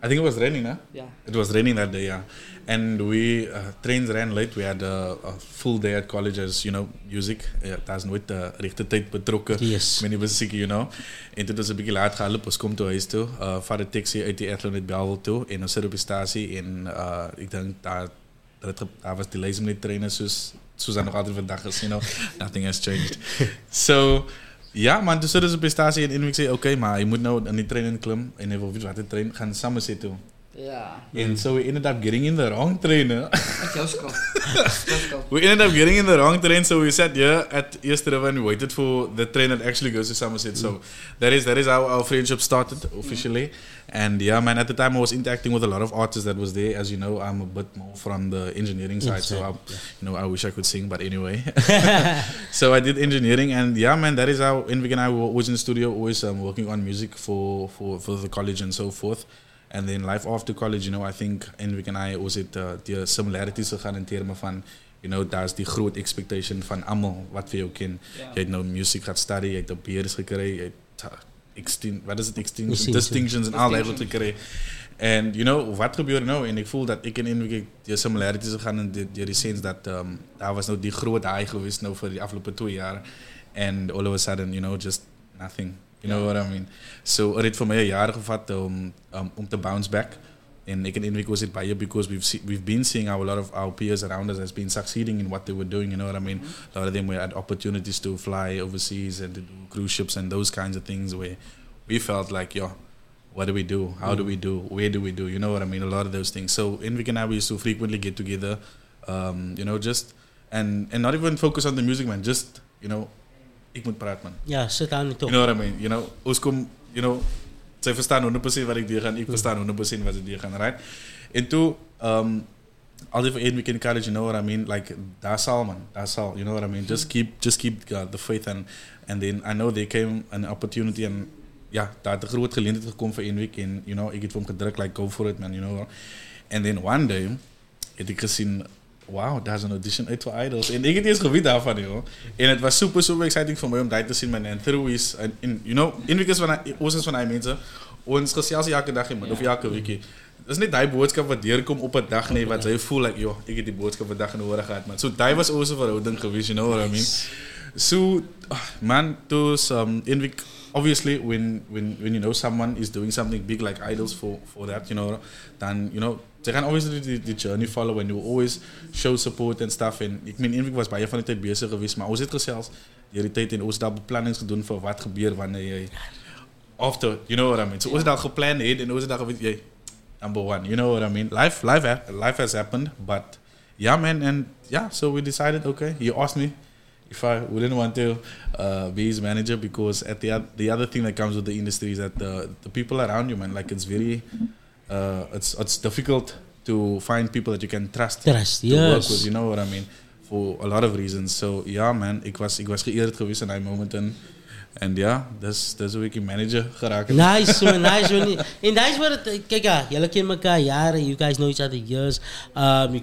I think it was raining, huh? Yeah. It was raining that day, yeah. And we uh, trains ran late. We had a, a full day at college as you know, music. Ja, daar is nooit uh, regte tyd betrokke Yes. met die musiek, you know. En dit was 'n bietjie laat gehup, ons kom toe huis toe. Uh vat 'n taxi uit die Athlone Bellville toe en ons sit op die stasie en uh ek dink daar dat het, daar was delays met die treine soos soos daar nog altyd vandag is, you know. Nothing has changed. so ja, maar dus zullen is prestatie en ik zei, oké, maar je moet nou aan die training klim en even op wat train, gaan samen zitten. Ja. And so we ended up getting in the wrong train. huh? Ek jou skuld. Jou skuld. we ended up getting in the wrong train, so we sat here at East River and we waited for the train that actually goes to Somerset. So that is that is how our friendship started officially. And yeah, man, at the time I was interacting with a lot of artists that was there. As you know, I'm a bit more from the engineering side, so I, you know, I wish I could sing, but anyway. so I did engineering, and yeah, man, that is how Envic and I were always in the studio, always um, working on music for, for for the college and so forth. And then life after college, you know, I think Envik and I was it uh, die similarities in terme van you know, daar's die groot expectation van almal wat vir jou ken. Ja. Jy het nou musiek gaan study, jy het op beheers gekry, jy het uh, extin wat is dit extinction, Distinction. distinctions en al daai wat gekry. En you know, wat gebeur nou en ek voel dat ek en Envik die similarities gegaan in die, die, die sense dat um, daar was nou die groot high geweest nou vir die afgelope 2 jaar and all of a sudden, you know, just nothing. You know what I mean? So het het vir my 'n jaar gevat om um, om te bounce back. And ik en Enrico was it by you because we've see, we've been seeing how a lot of our peers around us has been succeeding in what they were doing. You know what I mean? A lot of them were had opportunities to fly overseas and to do cruise ships and those kinds of things where we felt like, yo, what do we do? How do we do? Where do we do? You know what I mean? A lot of those things. So Enrico and I we used to frequently get together, um, you know, just and and not even focus on the music, man. Just you know, ik moet praten, man. Ja, sit aan die top. You know what I mean? You know, ons kom, you know, zij verstaan 100% wat ik deurgaan, ik verstaan 100% wat ze deurgaan, right? En toen, um, altijd voor één week in college, you know what I mean? Like, that's all, man. That's all, you know what I mean? Just keep, just keep uh, the faith and, and then I know there came an opportunity and ja, daar had een groot gelegenheid gekomen voor één week en, you know, ik heb hem gedrukt, like, go for it, man, you know. And then one day, heb ik gezien, wow, daar is een audition uit voor Idols. En ik heb niet eens geweten daarvan, joh. En het was super, super exciting voor mij om dat te zien, man. En through is, en, in, you know, in week is van, ons van die mensen, ons gesels elke dag, man, of elke week. Dat is niet die boodschap wat deurkomt op een dag, nee, wat zij voelt, like, joh, ik heb die boodschap vandag nodig gehad, man. So, die was onze verhouding geweest, you know what I mean? So, ah, man, dus, um, in week, obviously, when, when, when you know someone is doing something big like Idols for, for that, you know, then, you know, they can obviously the, the journey follow and you always show support and stuff. En ik meen, Inwick was baie van die tijd bezig geweest, maar ons het gesels die tijd en ons al beplannings gedoen voor wat gebeur wanneer after, you know what I mean. So ons al gepland het en ons al geweet, number one, you know what I mean. Life, life, life has happened, but yeah, man, and yeah, so we decided, okay, he asked me if I wouldn't want to uh, be his manager because at the the other thing that comes with the industry is that the the people around you, man, like it's very, uh, it's it's difficult to find people that you can trust, Trust, to work with. You know what I mean? For a lot of reasons. So yeah, man, ik was ik was geëerd geweest in die moment en en ja, dus dus hoe ik een manager geraakt. heb. Nice man, nice man. En dat is wat kijk ja, jullie kennen elkaar jaren, you guys know each other years. Um, you,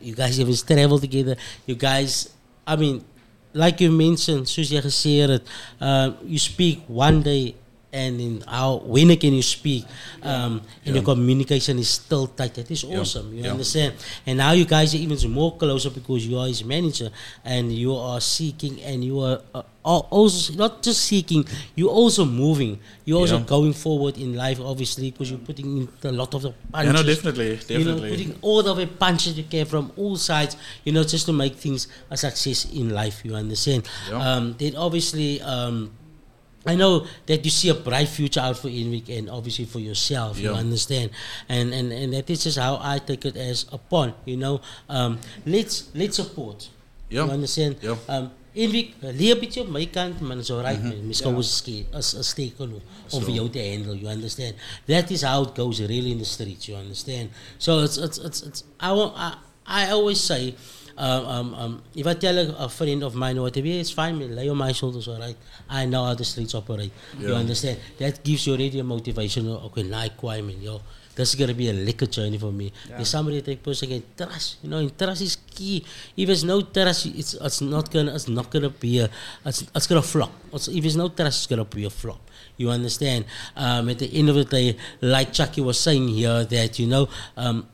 you guys even traveled together. You guys, I mean, like you mentioned, soos jy gesê het, um, you speak one day and in how when can you speak um, and your communication is still tight. That is Yeah. awesome. You Yeah. understand? And now you guys are even more closer because you are his manager and you are seeking and you are, uh, also not just seeking, you're also moving. You're also Yeah. going forward in life, obviously, because you're putting in a lot of the punches. no, definitely, You know, definitely. putting all of the punches you can from all sides, you know, just to make things a success in life. You understand? Yeah. Um, then obviously, um, I know that you see a bright future out for Envic and obviously for yourself. You understand, and and and that is just how I take it as a pawn. You know, um, let's let's support. Yeah. You understand? Yeah. Um, leer 'n bietjie op my kant, man, is. Mhm. man. Miskien Ja. was ske as 'n steek genoeg om So. vir jou te handle. You understand? That is how it goes really in the streets. You understand? So it's it's it's, it's I, I I always say. Um, um, um, if I tell a, a friend of mine what it's fine, man, lay on my shoulders, all right. I know how the streets operate. You understand? That gives you already a motivation. Okay, like why, man, yo, this is gonna be a liquor journey for me. Yeah. There's somebody that take person can trust. You know, and trust is key. If there's no trust, it's it's not gonna it's not gonna be a it's it's gonna flop. It's, if there's no trust, it's gonna be a flop. You understand? Um, at the end of the day, like Chucky was saying here, that you know, um,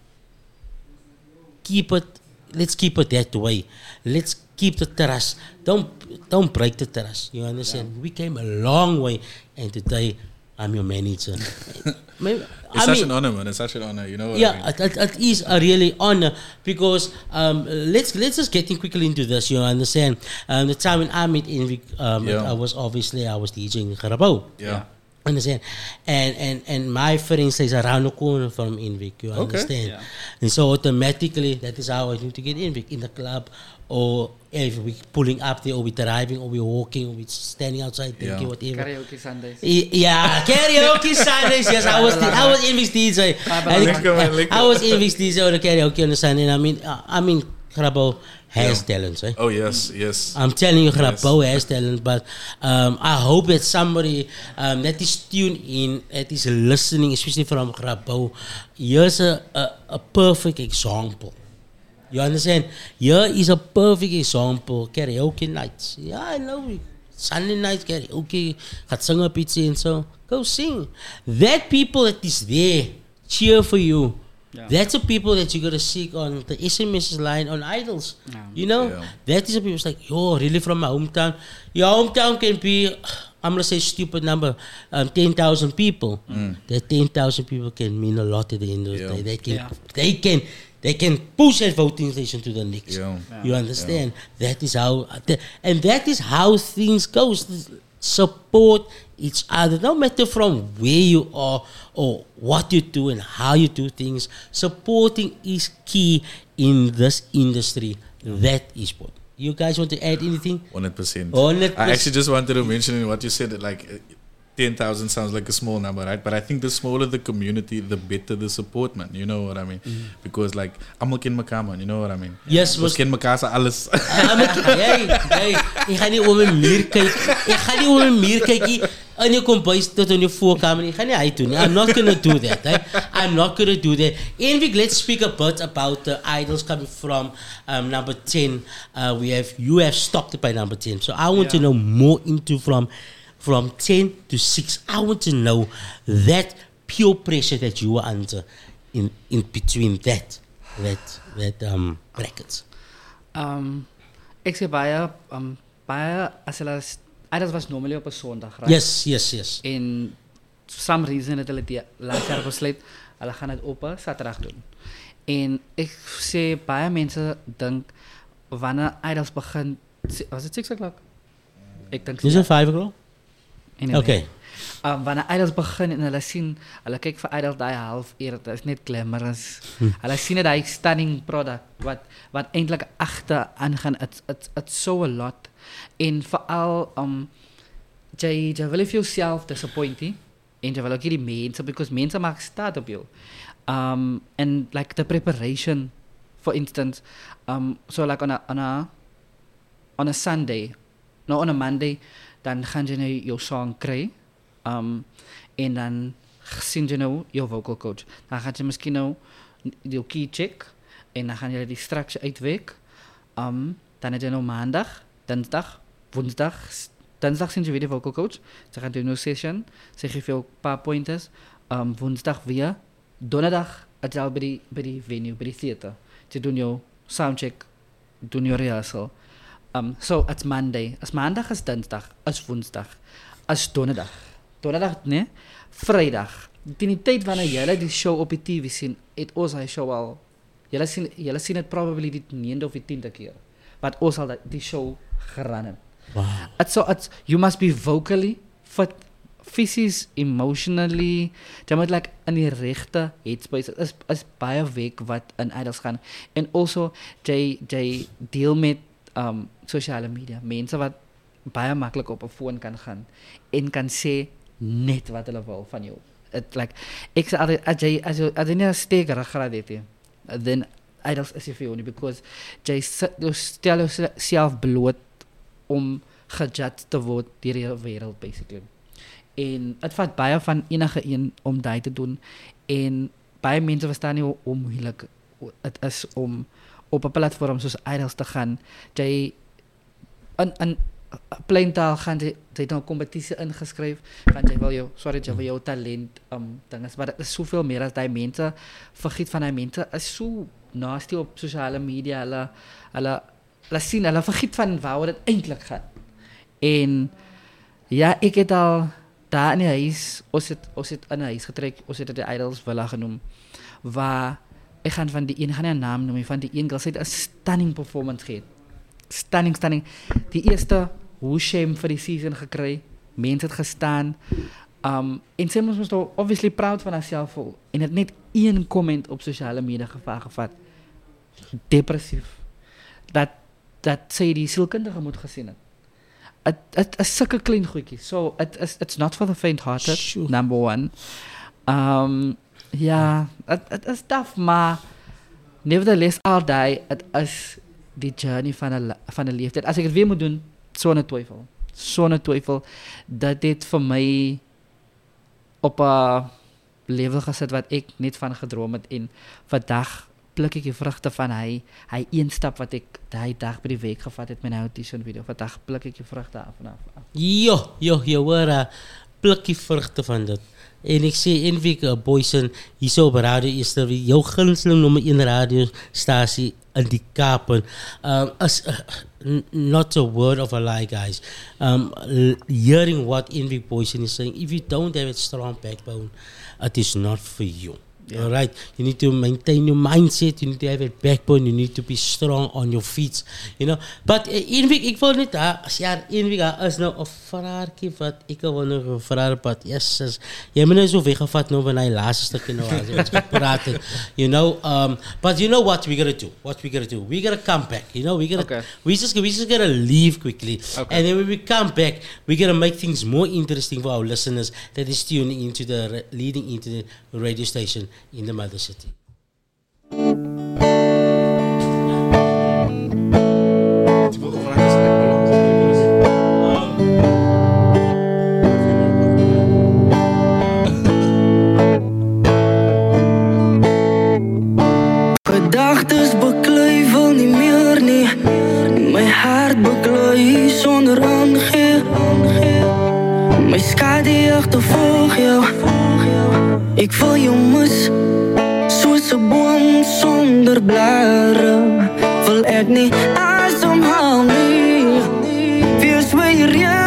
keep it. Let's keep it that way. Let's keep the trust. Don't don't break the trust. You understand? We came a long way, and today I'm your manager. Maybe- It's I such mean- an honor, man. It's such an honor. You know what I yeah, mean? it, it, is a really honor because um, let's let's just get in quickly into this. You understand? Um, the time when I met Envy, um, Yeah. I was obviously I was DJing Grabouw. Yeah. Understand? And and and my friend stays around the corner from Envic. You understand? Okay. Yeah. And so automatically that is how I need to get Envic in the club. Or if we pulling up there, or we driving, or we walking, or we standing outside, thinking Yeah. whatever. Karaoke Sundays. Y- Yeah, karaoke Sundays. Yes, I was the, I was Envic's DJ. I, Lekker, man, lekker. I was Envic's DJ on the karaoke on the Sunday. And I mean, uh, I mean, Grabouw has Yeah. talents. Eh? Oh yes, yes. I'm telling you, Yes. Grabouw has talent. But um, I hope that somebody um, that is tuned in, that is listening, especially from Grabouw, here's a, a, a perfect example. You understand? Here is a perfect example. Karaoke nights. Yeah, I know. Sunday nights karaoke. Gaat sing op ietsie en so. Go sing. That people that is there cheer for you. Yeah. That's the people that you gotta seek on the SMS line on Idols. Yeah. You know? Yeah. That is the people it's like, yo, really from my hometown. Your hometown can be I'm gonna say stupid number, um, ten thousand people. Mm. That ten thousand people can mean a lot at the end of the day. They can Yeah. they can they can push that voting station to the next. Yeah. You understand? That is how, and that is how things goes. Support each other, no matter from where you are or what you do and how you do things. Supporting is key in this industry. That is what. You guys want to add anything? Hundred percent. 100%. I actually just wanted to mention in what you said that like 10,000 sounds like a small number, right? But I think the smaller the community, the better the support, man. You know what I mean? Because, like, I'm looking mekaar, man. You know what I mean? Yes, was- ken mekaar alles. Hey, hey, ik ga niet om muur kijken. Ik ga niet om muur kijken. En je komt buiten tot in je voorkamer. Ik ga niet uit doen. I'm not gonna do that. Hey. I'm not gonna do that. Envy, let's speak a bit about the idols coming from um, number 10. Uh, we have, you have stopped by number 10. So I want to know more into from, from 10 to 6. I want to know that pure pressure that you were under in, in between that, that, that um, brackets. Um, ik zeg baie, um, baie, as hulle, idols was normally op een zondag, right? Yes, yes, yes. En some reason het hulle die laas jaar besluit, hulle gaan dit op 'n Saterdag doen. En ek sê baie mense dink wanneer idols begin, was dit 6 o'clock? Ek dink Is it 5 o'clock? Anyway. Okay. Um, wanneer idols begin en hulle sien, hulle kyk vir idols daai halfuur, dit is net glamorous. Hm. Hulle sien dit daai stunning product wat wat eintlik agter aangaan. It's it's it's so a lot. En veral um jy jy wil vir jouself disappoint nie. En jy wil ook nie die mense because mense maak staat op jou. Um and like the preparation for instance, um so like on a on a on a Sunday, no on a Monday, dan gaan jy nou jou song kry. Um en dan sien jy nou jou vocal coach. Dan gaan jy miskien nou jou key check en dan gaan jy die structure uitwerk. Um dan het jy nou maandag, dinsdag, woensdag, dinsdag sien jy weer die vocal coach. Sy gaan doen nou session. Gee vir jou 'n paar pointers. Um woensdag weer. Donderdag het al by die by die venue, by die theater. Jy doen jou soundcheck, doen jou rehearsal. Um, so it's Monday. As maandag is dinsdag, as woensdag, as donderdag. Donderdag, nee, vrydag. Teen die tyd wanneer julle die show op die TV sien, het ons hy show al julle sien julle sien dit probably die 9de of die 10de keer. Wat ons al die show geran het. Wow. It's so it's you must be vocally fit fisies emotionally jy moet like in die regte headspace is is baie werk wat in idols gaan en also jy jy deel met um sosiale media mense wat baie maklik op 'n foon kan gaan en kan sê net wat hulle wil van jou it like ek sê as jy as jy as jy nie 'n sterk ruggraat het nie then idols is nie vir jou nie because jy stel jouself bloot om gejudged te word deur die wêreld basically. En dit vat baie van enige een om dit te doen en baie mense verstaan nie hoe moeilik dit is om op 'n platform soos Idols te gaan. Jy in in plain taal gaan jy jy het nou 'n kompetisie ingeskryf want jy wil jou sorry jy wil jou talent um dinges maar dit is soveel meer as daai mense vergiet van daai mense is so nasty op sosiale media hulle hulle hulle sien hulle vergiet van waaroor dit eintlik gaan. En ja, ek het al daar in die huis, ons het ons het in huis getrek, ons het dit die Idols Villa genoem waar ek gaan van die een gaan nie 'n naam noem nie, van die een girl sê 'n stunning performance gehad. Stunning stunning. Die eerste hoe shame vir die season gekry. Mense het gestaan. Um en sy moes mos nou obviously proud van haarself voel en het net een comment op sosiale media gevaar gevat. Depressief. Dat dat sy die sielkundige moet gesien het. It it is sulke klein goedjies. So it is it's not for the faint hearted number 1. Um Ja, het, is tof, maar nevertheless, altijd die, het is die journey van de, van de leeftijd. Als ik het weer moet doen, zo'n twijfel. Zo'n twijfel dat dit voor mij op een level gezet wat ik niet van gedroomd had. En vandaag pluk ik je vruchten van hij, hij één stap wat ik die dag per week gevat heb met mijn audition video. Vandaag pluk ik je vruchten af en af. Jo, jo, jo, hoor, eh, pluk je vruchten van dat. En ik zie in week uh, Boysen hier op radio is er weer jouw gunsteling nummer in radiostatie in die kapen. Um, as, uh, not a word of a lie, guys. Um, hearing what week Boysen is saying, if you don't have a strong backbone, it is not for you. All right. You need to maintain your mindset. You need to have a backbone. You need to be strong on your feet. You know. But een week, ik wil niet, as jaar een week, uh, is nou een vraagje wat ik wil nog een vraag pad. Yes, yes. Jy moet nou so weggevat nou van hy laaste stukje nou as ons gepraat het. You know, um, but you know what we gotta do? What we gotta do? We gotta come back. You know, we gotta, Okay. we just, we just gotta leave quickly. Okay. And then when we come back, we're gonna make things more interesting for our listeners that is tuning into the leading internet radio station in the mother city. Gedachten bekleui niet meer, niet. Mijn hart bekleui zonder aangeef. Mijn schade achtervolg jou. Ik voor je moes, Zoals een boom zonder blaren. Wil echt niet asomhalen Wees weer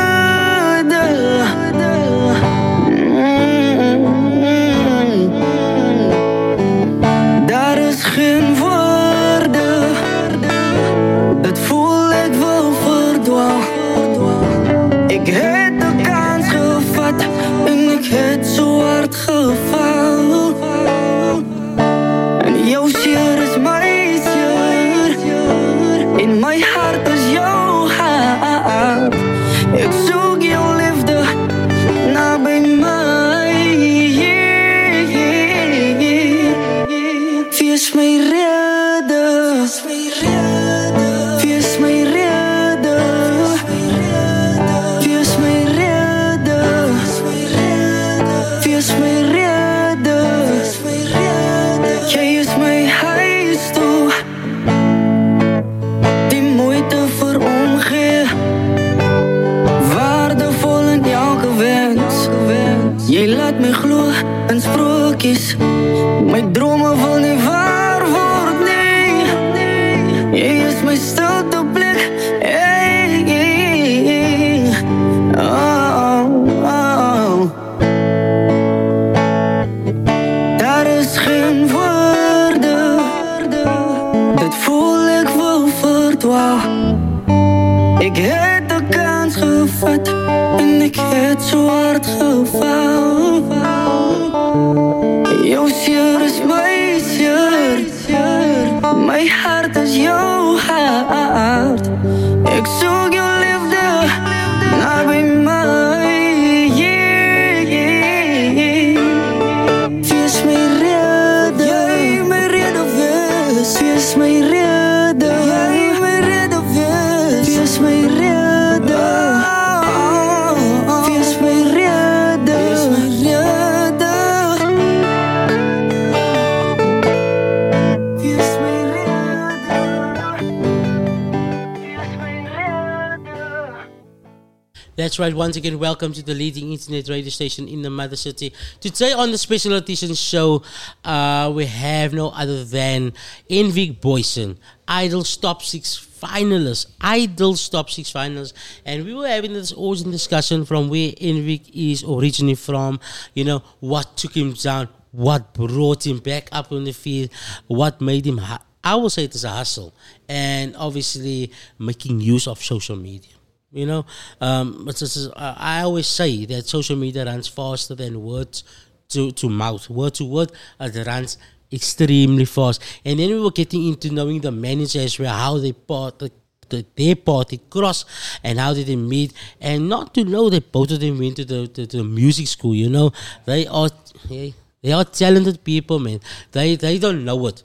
That's right. Once again, welcome to the leading internet radio station in the mother city. Today on the special edition show, uh, we have no other than Envic Booysen, Idol Stop six finalists, Idol Stop six finalists, and we were having this awesome discussion from where Envic is originally from. You know what took him down, what brought him back up on the field, what made him. I will say it is a hustle, and obviously making use of social media. You know, um, uh, I always say that social media runs faster than words to, to mouth. Word to word, uh, it runs extremely fast. And then we were getting into knowing the managers, where how they part, the, the, their party cross, and how did they meet, and not to know that both of them went to the, to, the music school. You know, they are they, they are talented people, man. They they don't know it.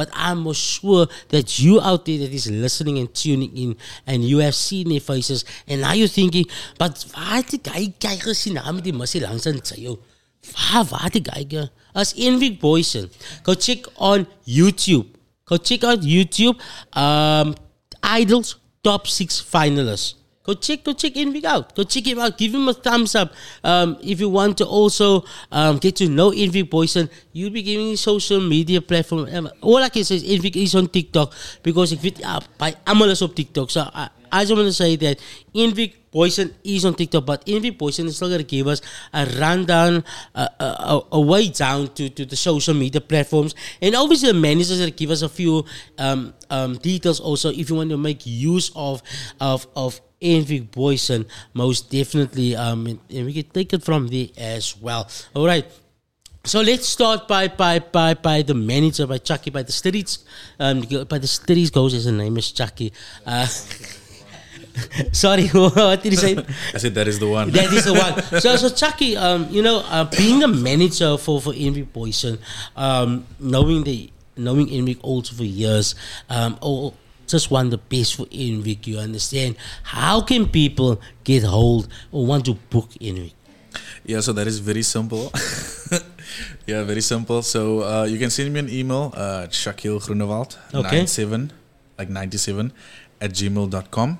But I'm sure that you out there that is listening and tuning in and you have seen their faces and now you're thinking, but waar het die guy kyk gesien nou met die missie langs in sy jou? Waar waar die guy? As Envic Booysen. Go check on YouTube. Go check out YouTube um Idols top 6 finalists. Go check, go check Envic out. Go check him out. Give him a thumbs up. Um, if you want to also um, get to know Envic Booysen, you'll be giving social media platform. Um, all I can say is Envic is on TikTok because if it uh, by Amal is op TikTok. So I, I just want to say that Envic Booysen is on TikTok, but Envic Booysen is still going to give us a rundown, uh, a, a, a way down to, to the social media platforms. And obviously, the managers going to give us a few um, um, details also if you want to make use of of, of Envic Booysen, most definitely. Um, and, and we can take it from there as well. All right. So let's start by by by by the manager by Chucky by the streets um by the streets goes as his name is Chucky. Uh, sorry, what did he say? I said that is the one. That is the one. So, so Chucky, um, you know, uh, being a manager for for Envic Booysen, um, knowing the knowing Envy also for years, um, oh, just want the best for Envy. You understand? How can people get hold or want to book Envy? Yeah, so that is very simple. yeah, very simple. So uh, you can send me an email uh, at Shakil Groenewald, Okay. 97, like 97, at gmail.com.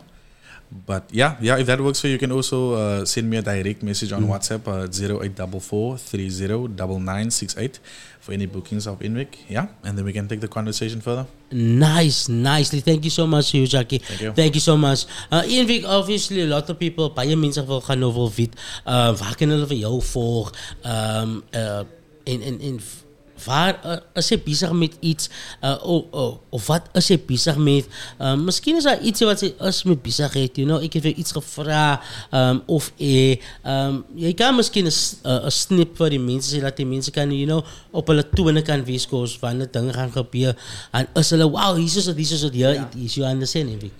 But yeah, yeah, if that works for you, you can also uh, send me a direct message on Mm. WhatsApp uh, 0844 309968 for any bookings of Envic. Yeah, and then we can take the conversation further. Nice, nicely. Thank you so much, Hugh Jackie. Thank you. Thank you so much. Uh, Ian obviously, a lot of people, baie mense wil gaan nou wil weet, uh, waar kan hulle vir jou volg? Um, uh, en, en, en v- waar uh, is jy bezig met iets? Uh, of, of, of wat is jy bezig met? Um, miskien is daar iets wat jy is met bezigheid, you know? Het vir iets gevra, um, of eh, um, jy kan miskien een, een snip vir die mense sê, dat die mense kan, you know, op hulle tone kan wees, koos, wanneer dinge gaan gebeur, en is hulle, wow, hier is het, hier is het, Ja. is, you understand, Envik?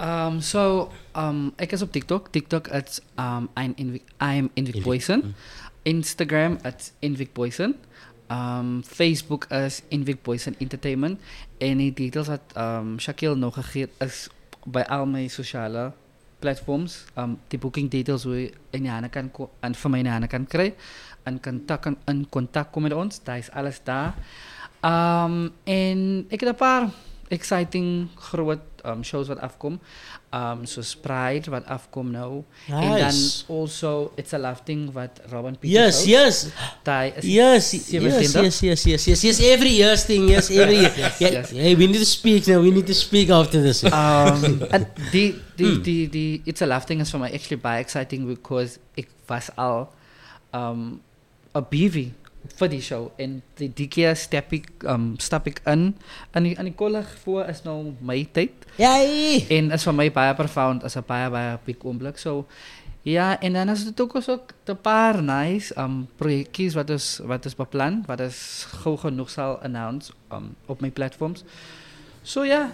Um, so, um, ek is op TikTok. TikTok, it's um, I'm Invic, I'm Invic Poison. Instagram, it's Invic Poison. Um, Facebook is Invic Poison Entertainment. En die details wat um, Shaquille nog gegee het, is bij al mijn sociale platforms. Um, die booking details hoe je in je kan, en van mij in kan krijgen. En contact, in contact komen met ons. Daar is alles daar. Um, en ik heb een paar exciting groot um, shows wat afkom. Um, zoals Pride wat afkom nou. En dan Nice. also It's a Love Thing wat Robin Peter Yes, host. yes. Daar is Yes, yes, yes, yes, yes, yes, yes. Every year's thing, yes, every year. Yes, yeah, yes. Hey, we need to speak now. We need to speak after this. um, en die, die, Hmm. die, die It's a Love Thing is voor mij actually baie exciting because ik was al um, een BV voor die show. En die, die keer stap ik, um, stap ik in. En die, en die kollig voor is nou mijn tijd. En is voor mij baie profound. is een baie, baie big oomblik. So, ja, en dan is het ook ook een paar nice um, projectjes wat is, wat is beplan. Wat is gauw genoeg zal announce um, op mijn platforms. So ja,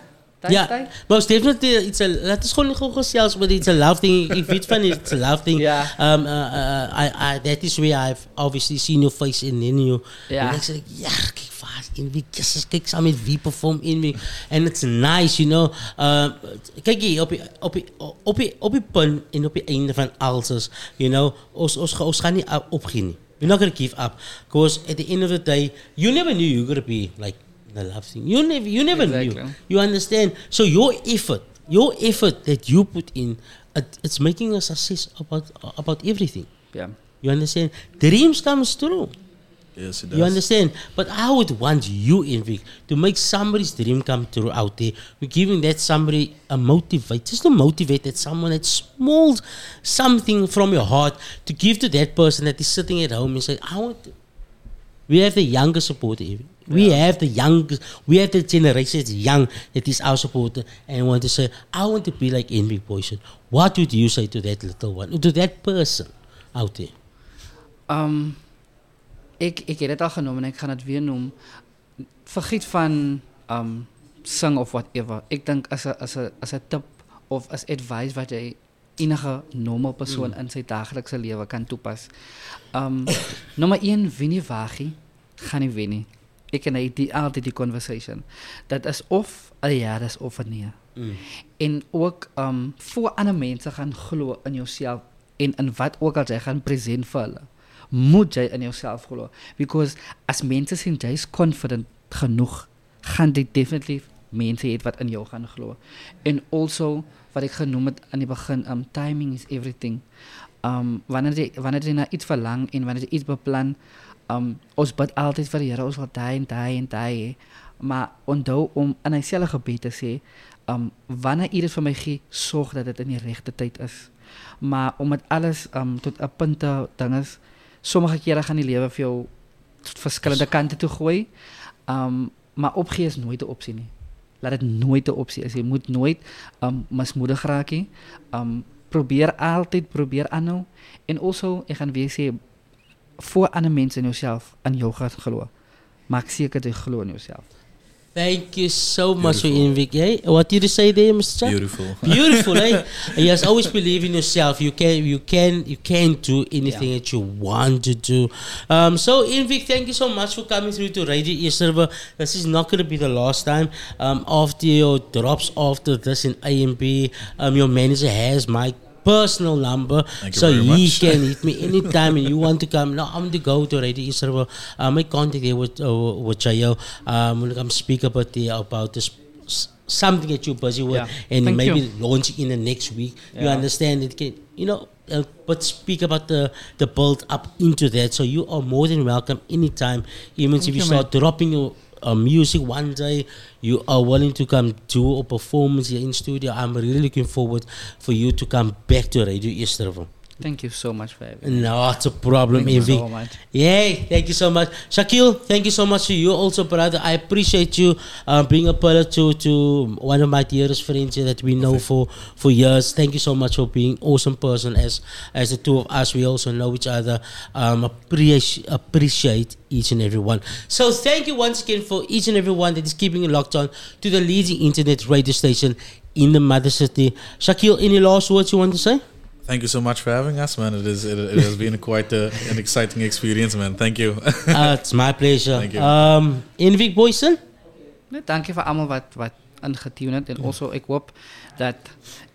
Ja, tijd. most definitely. It's a, laat ons gewoon gewoon zelfs, it's a love thing. Ik weet van it's a love thing. Ja. Um, uh, uh, I, I, that is where I've obviously seen your face in in you. Ja. En ik zeg, ja, kijk in wie, Jesus, kijk samen met wie perform in wie. And it's nice, you know. Uh, kijk hier, op die, op die, op die, op die punt en op die einde van alles, you know. Ons, ons, ons gaan niet opgeven. nie. We're not gonna give up. Because at the end of the day, you never knew you were gonna be like the love thing. You never, you never knew. You understand? So your effort, your effort that you put in, it, it's making a success about uh, about everything. Yeah. You understand? Dreams comes true. Yes, it does. You understand? But I would want you, Envic, to make somebody's dream come true out there. We're giving that somebody a motivate, just to motivate that someone that small something from your heart to give to that person that is sitting at home and say, I want to. We have the younger supporter. Envic. We have the young, we have the generation that's young that is our supporter and want to say, I want to be like Envy Poison. What would you say to that little one, to that person out there? Um, ik, ik heb het al genoemd en ik ga het weer noemen. Vergiet van um, zang of whatever. Ik denk als een, als, een, als een tip of als advice wat je enige normal persoon Mm. in zijn dagelijkse leven kan toepassen. Um, nummer één, win je wagie, ga niet winnen. Ik en hij die altijd die conversation. Dat is of een ja, dat is of een nee. Mm. En ook um, voor andere mensen gaan geloven in jezelf. En in wat ook al zij gaan present vir hulle. Moet jy in jouself glo. Because as mense sien jy is confident genoeg, gaan dit definitief mense hê wat in jou gaan glo. En also wat ek genoem het aan die begin, um timing is everything. Um wanneer wanneer jy na iets verlang en wanneer jy iets beplan, um ons bid altyd vir die Here, ons wil daai en daai en daai hê. Maar onthou om in dieselfde gebed te sê, um wanneer u dit vir my gee, sorg dat dit in die regte tyd is. Maar om dit alles um tot 'n punt te ding is, sommige kere gaan die lewe vir jou verskillende kante toe gooi. Um maar opgee is nooit 'n opsie nie. Laat dit nooit 'n opsie is. Jy moet nooit um mismoedig raak nie. Um probeer altyd probeer aanhou en also ek gaan weer sê voor ander mense in jouself in jou gaan glo. Maak seker jy glo in jouself. Thank you so much for Envic. Eh? What did you say there, Mr. Chuck? Beautiful. Beautiful, eh? Yes, always believe in yourself. You can, you can, you can do anything that you want to do. Um, so Envic, thank you so much for coming through to Radio East River. This is not going to be the last time. Um, after your drops after this in AMB, um, your manager has my personal number Thank you so very he much. can hit me anytime and you want to come. No, I'm going to go to Radio East River. Uh, my contact there with, uh, with Chayo. Um, when come speak about the, about this something that you're busy with Yeah. and Thank maybe you. launching in the next week. You understand it can, you know, uh, but speak about the the build up into that. So you are more than welcome anytime. Even Thank if you, you, start dropping your uh, music one day, you are willing to come do a performance here in studio. I'm really looking forward for you to come back to Radio East. Thank you so much for having me. Not a problem, Thank you so much. Yeah, thank you so much. Shakil, thank you so much to you also, brother. I appreciate you uh, being a pillar to, to one of my dearest friends here that we know for, for years. Thank you so much for being awesome person. As as the two of us, we also know each other. Um, appreciate, appreciate each and every one. So thank you once again for each and every one that is keeping it locked on to the leading internet radio station in the mother city. Shakil, any last words you want to say? Thank you so much for having us, man. It is it, it has been quite a, an exciting experience, man. Thank you. uh, it's my pleasure. Thank you. Um, Envic Booysen? Nee, dankie vir almal wat wat ingetune het en also ek hoop dat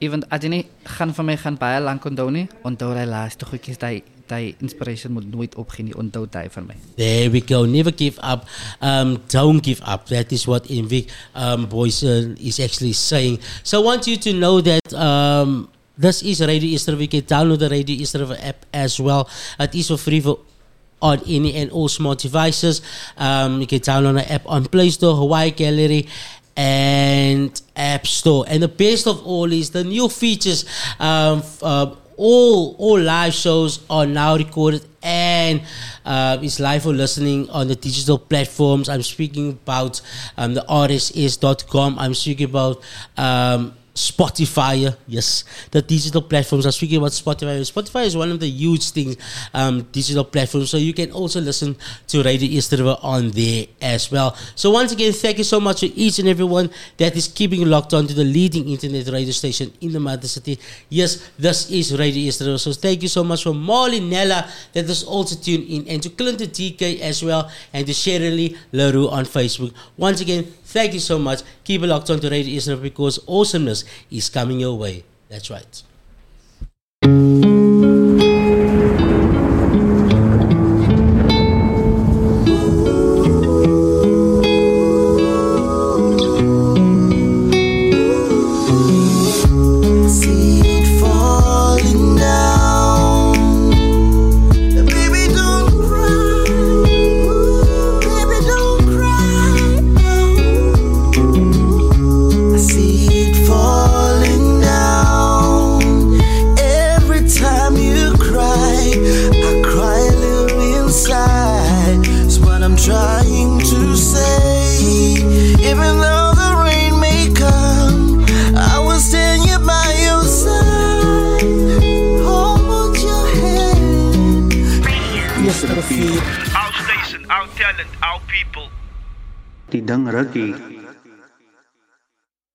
even as jy nie gaan van my gaan baie lank onthou nie, onthou daai laaste goedjies, daai daai inspiration moet nooit opgee nie, onthou daai van my. There we go. Never give up. Um, don't give up. That is what Envic um, Booysen is actually saying. So I want you to know that um, this is Radio East River. You can download the Radio East River app as well. It is for free for on any and all smart devices. Um, you can download the app on Play Store, Huawei Gallery, and App Store. And the best of all is the new features. Um, uh, all all live shows are now recorded and uh, it's live for listening on the digital platforms. I'm speaking about um, the RSS.com. I'm speaking about um, Spotify, yes, the digital platforms. I'm speaking about Spotify. Spotify is one of the huge things, um, digital platforms. So you can also listen to Radio East River on there as well. So once again, thank you so much to each and everyone that is keeping locked on to the leading internet radio station in the mother city. Yes, this is Radio East River. So thank you so much for Molly Nella that is also tuned in, and to Clinton TK as well, and to Shirley LaRue on Facebook. Once again, thank you so much. Keep it locked on to Radio River because awesomeness is coming your way. That's right.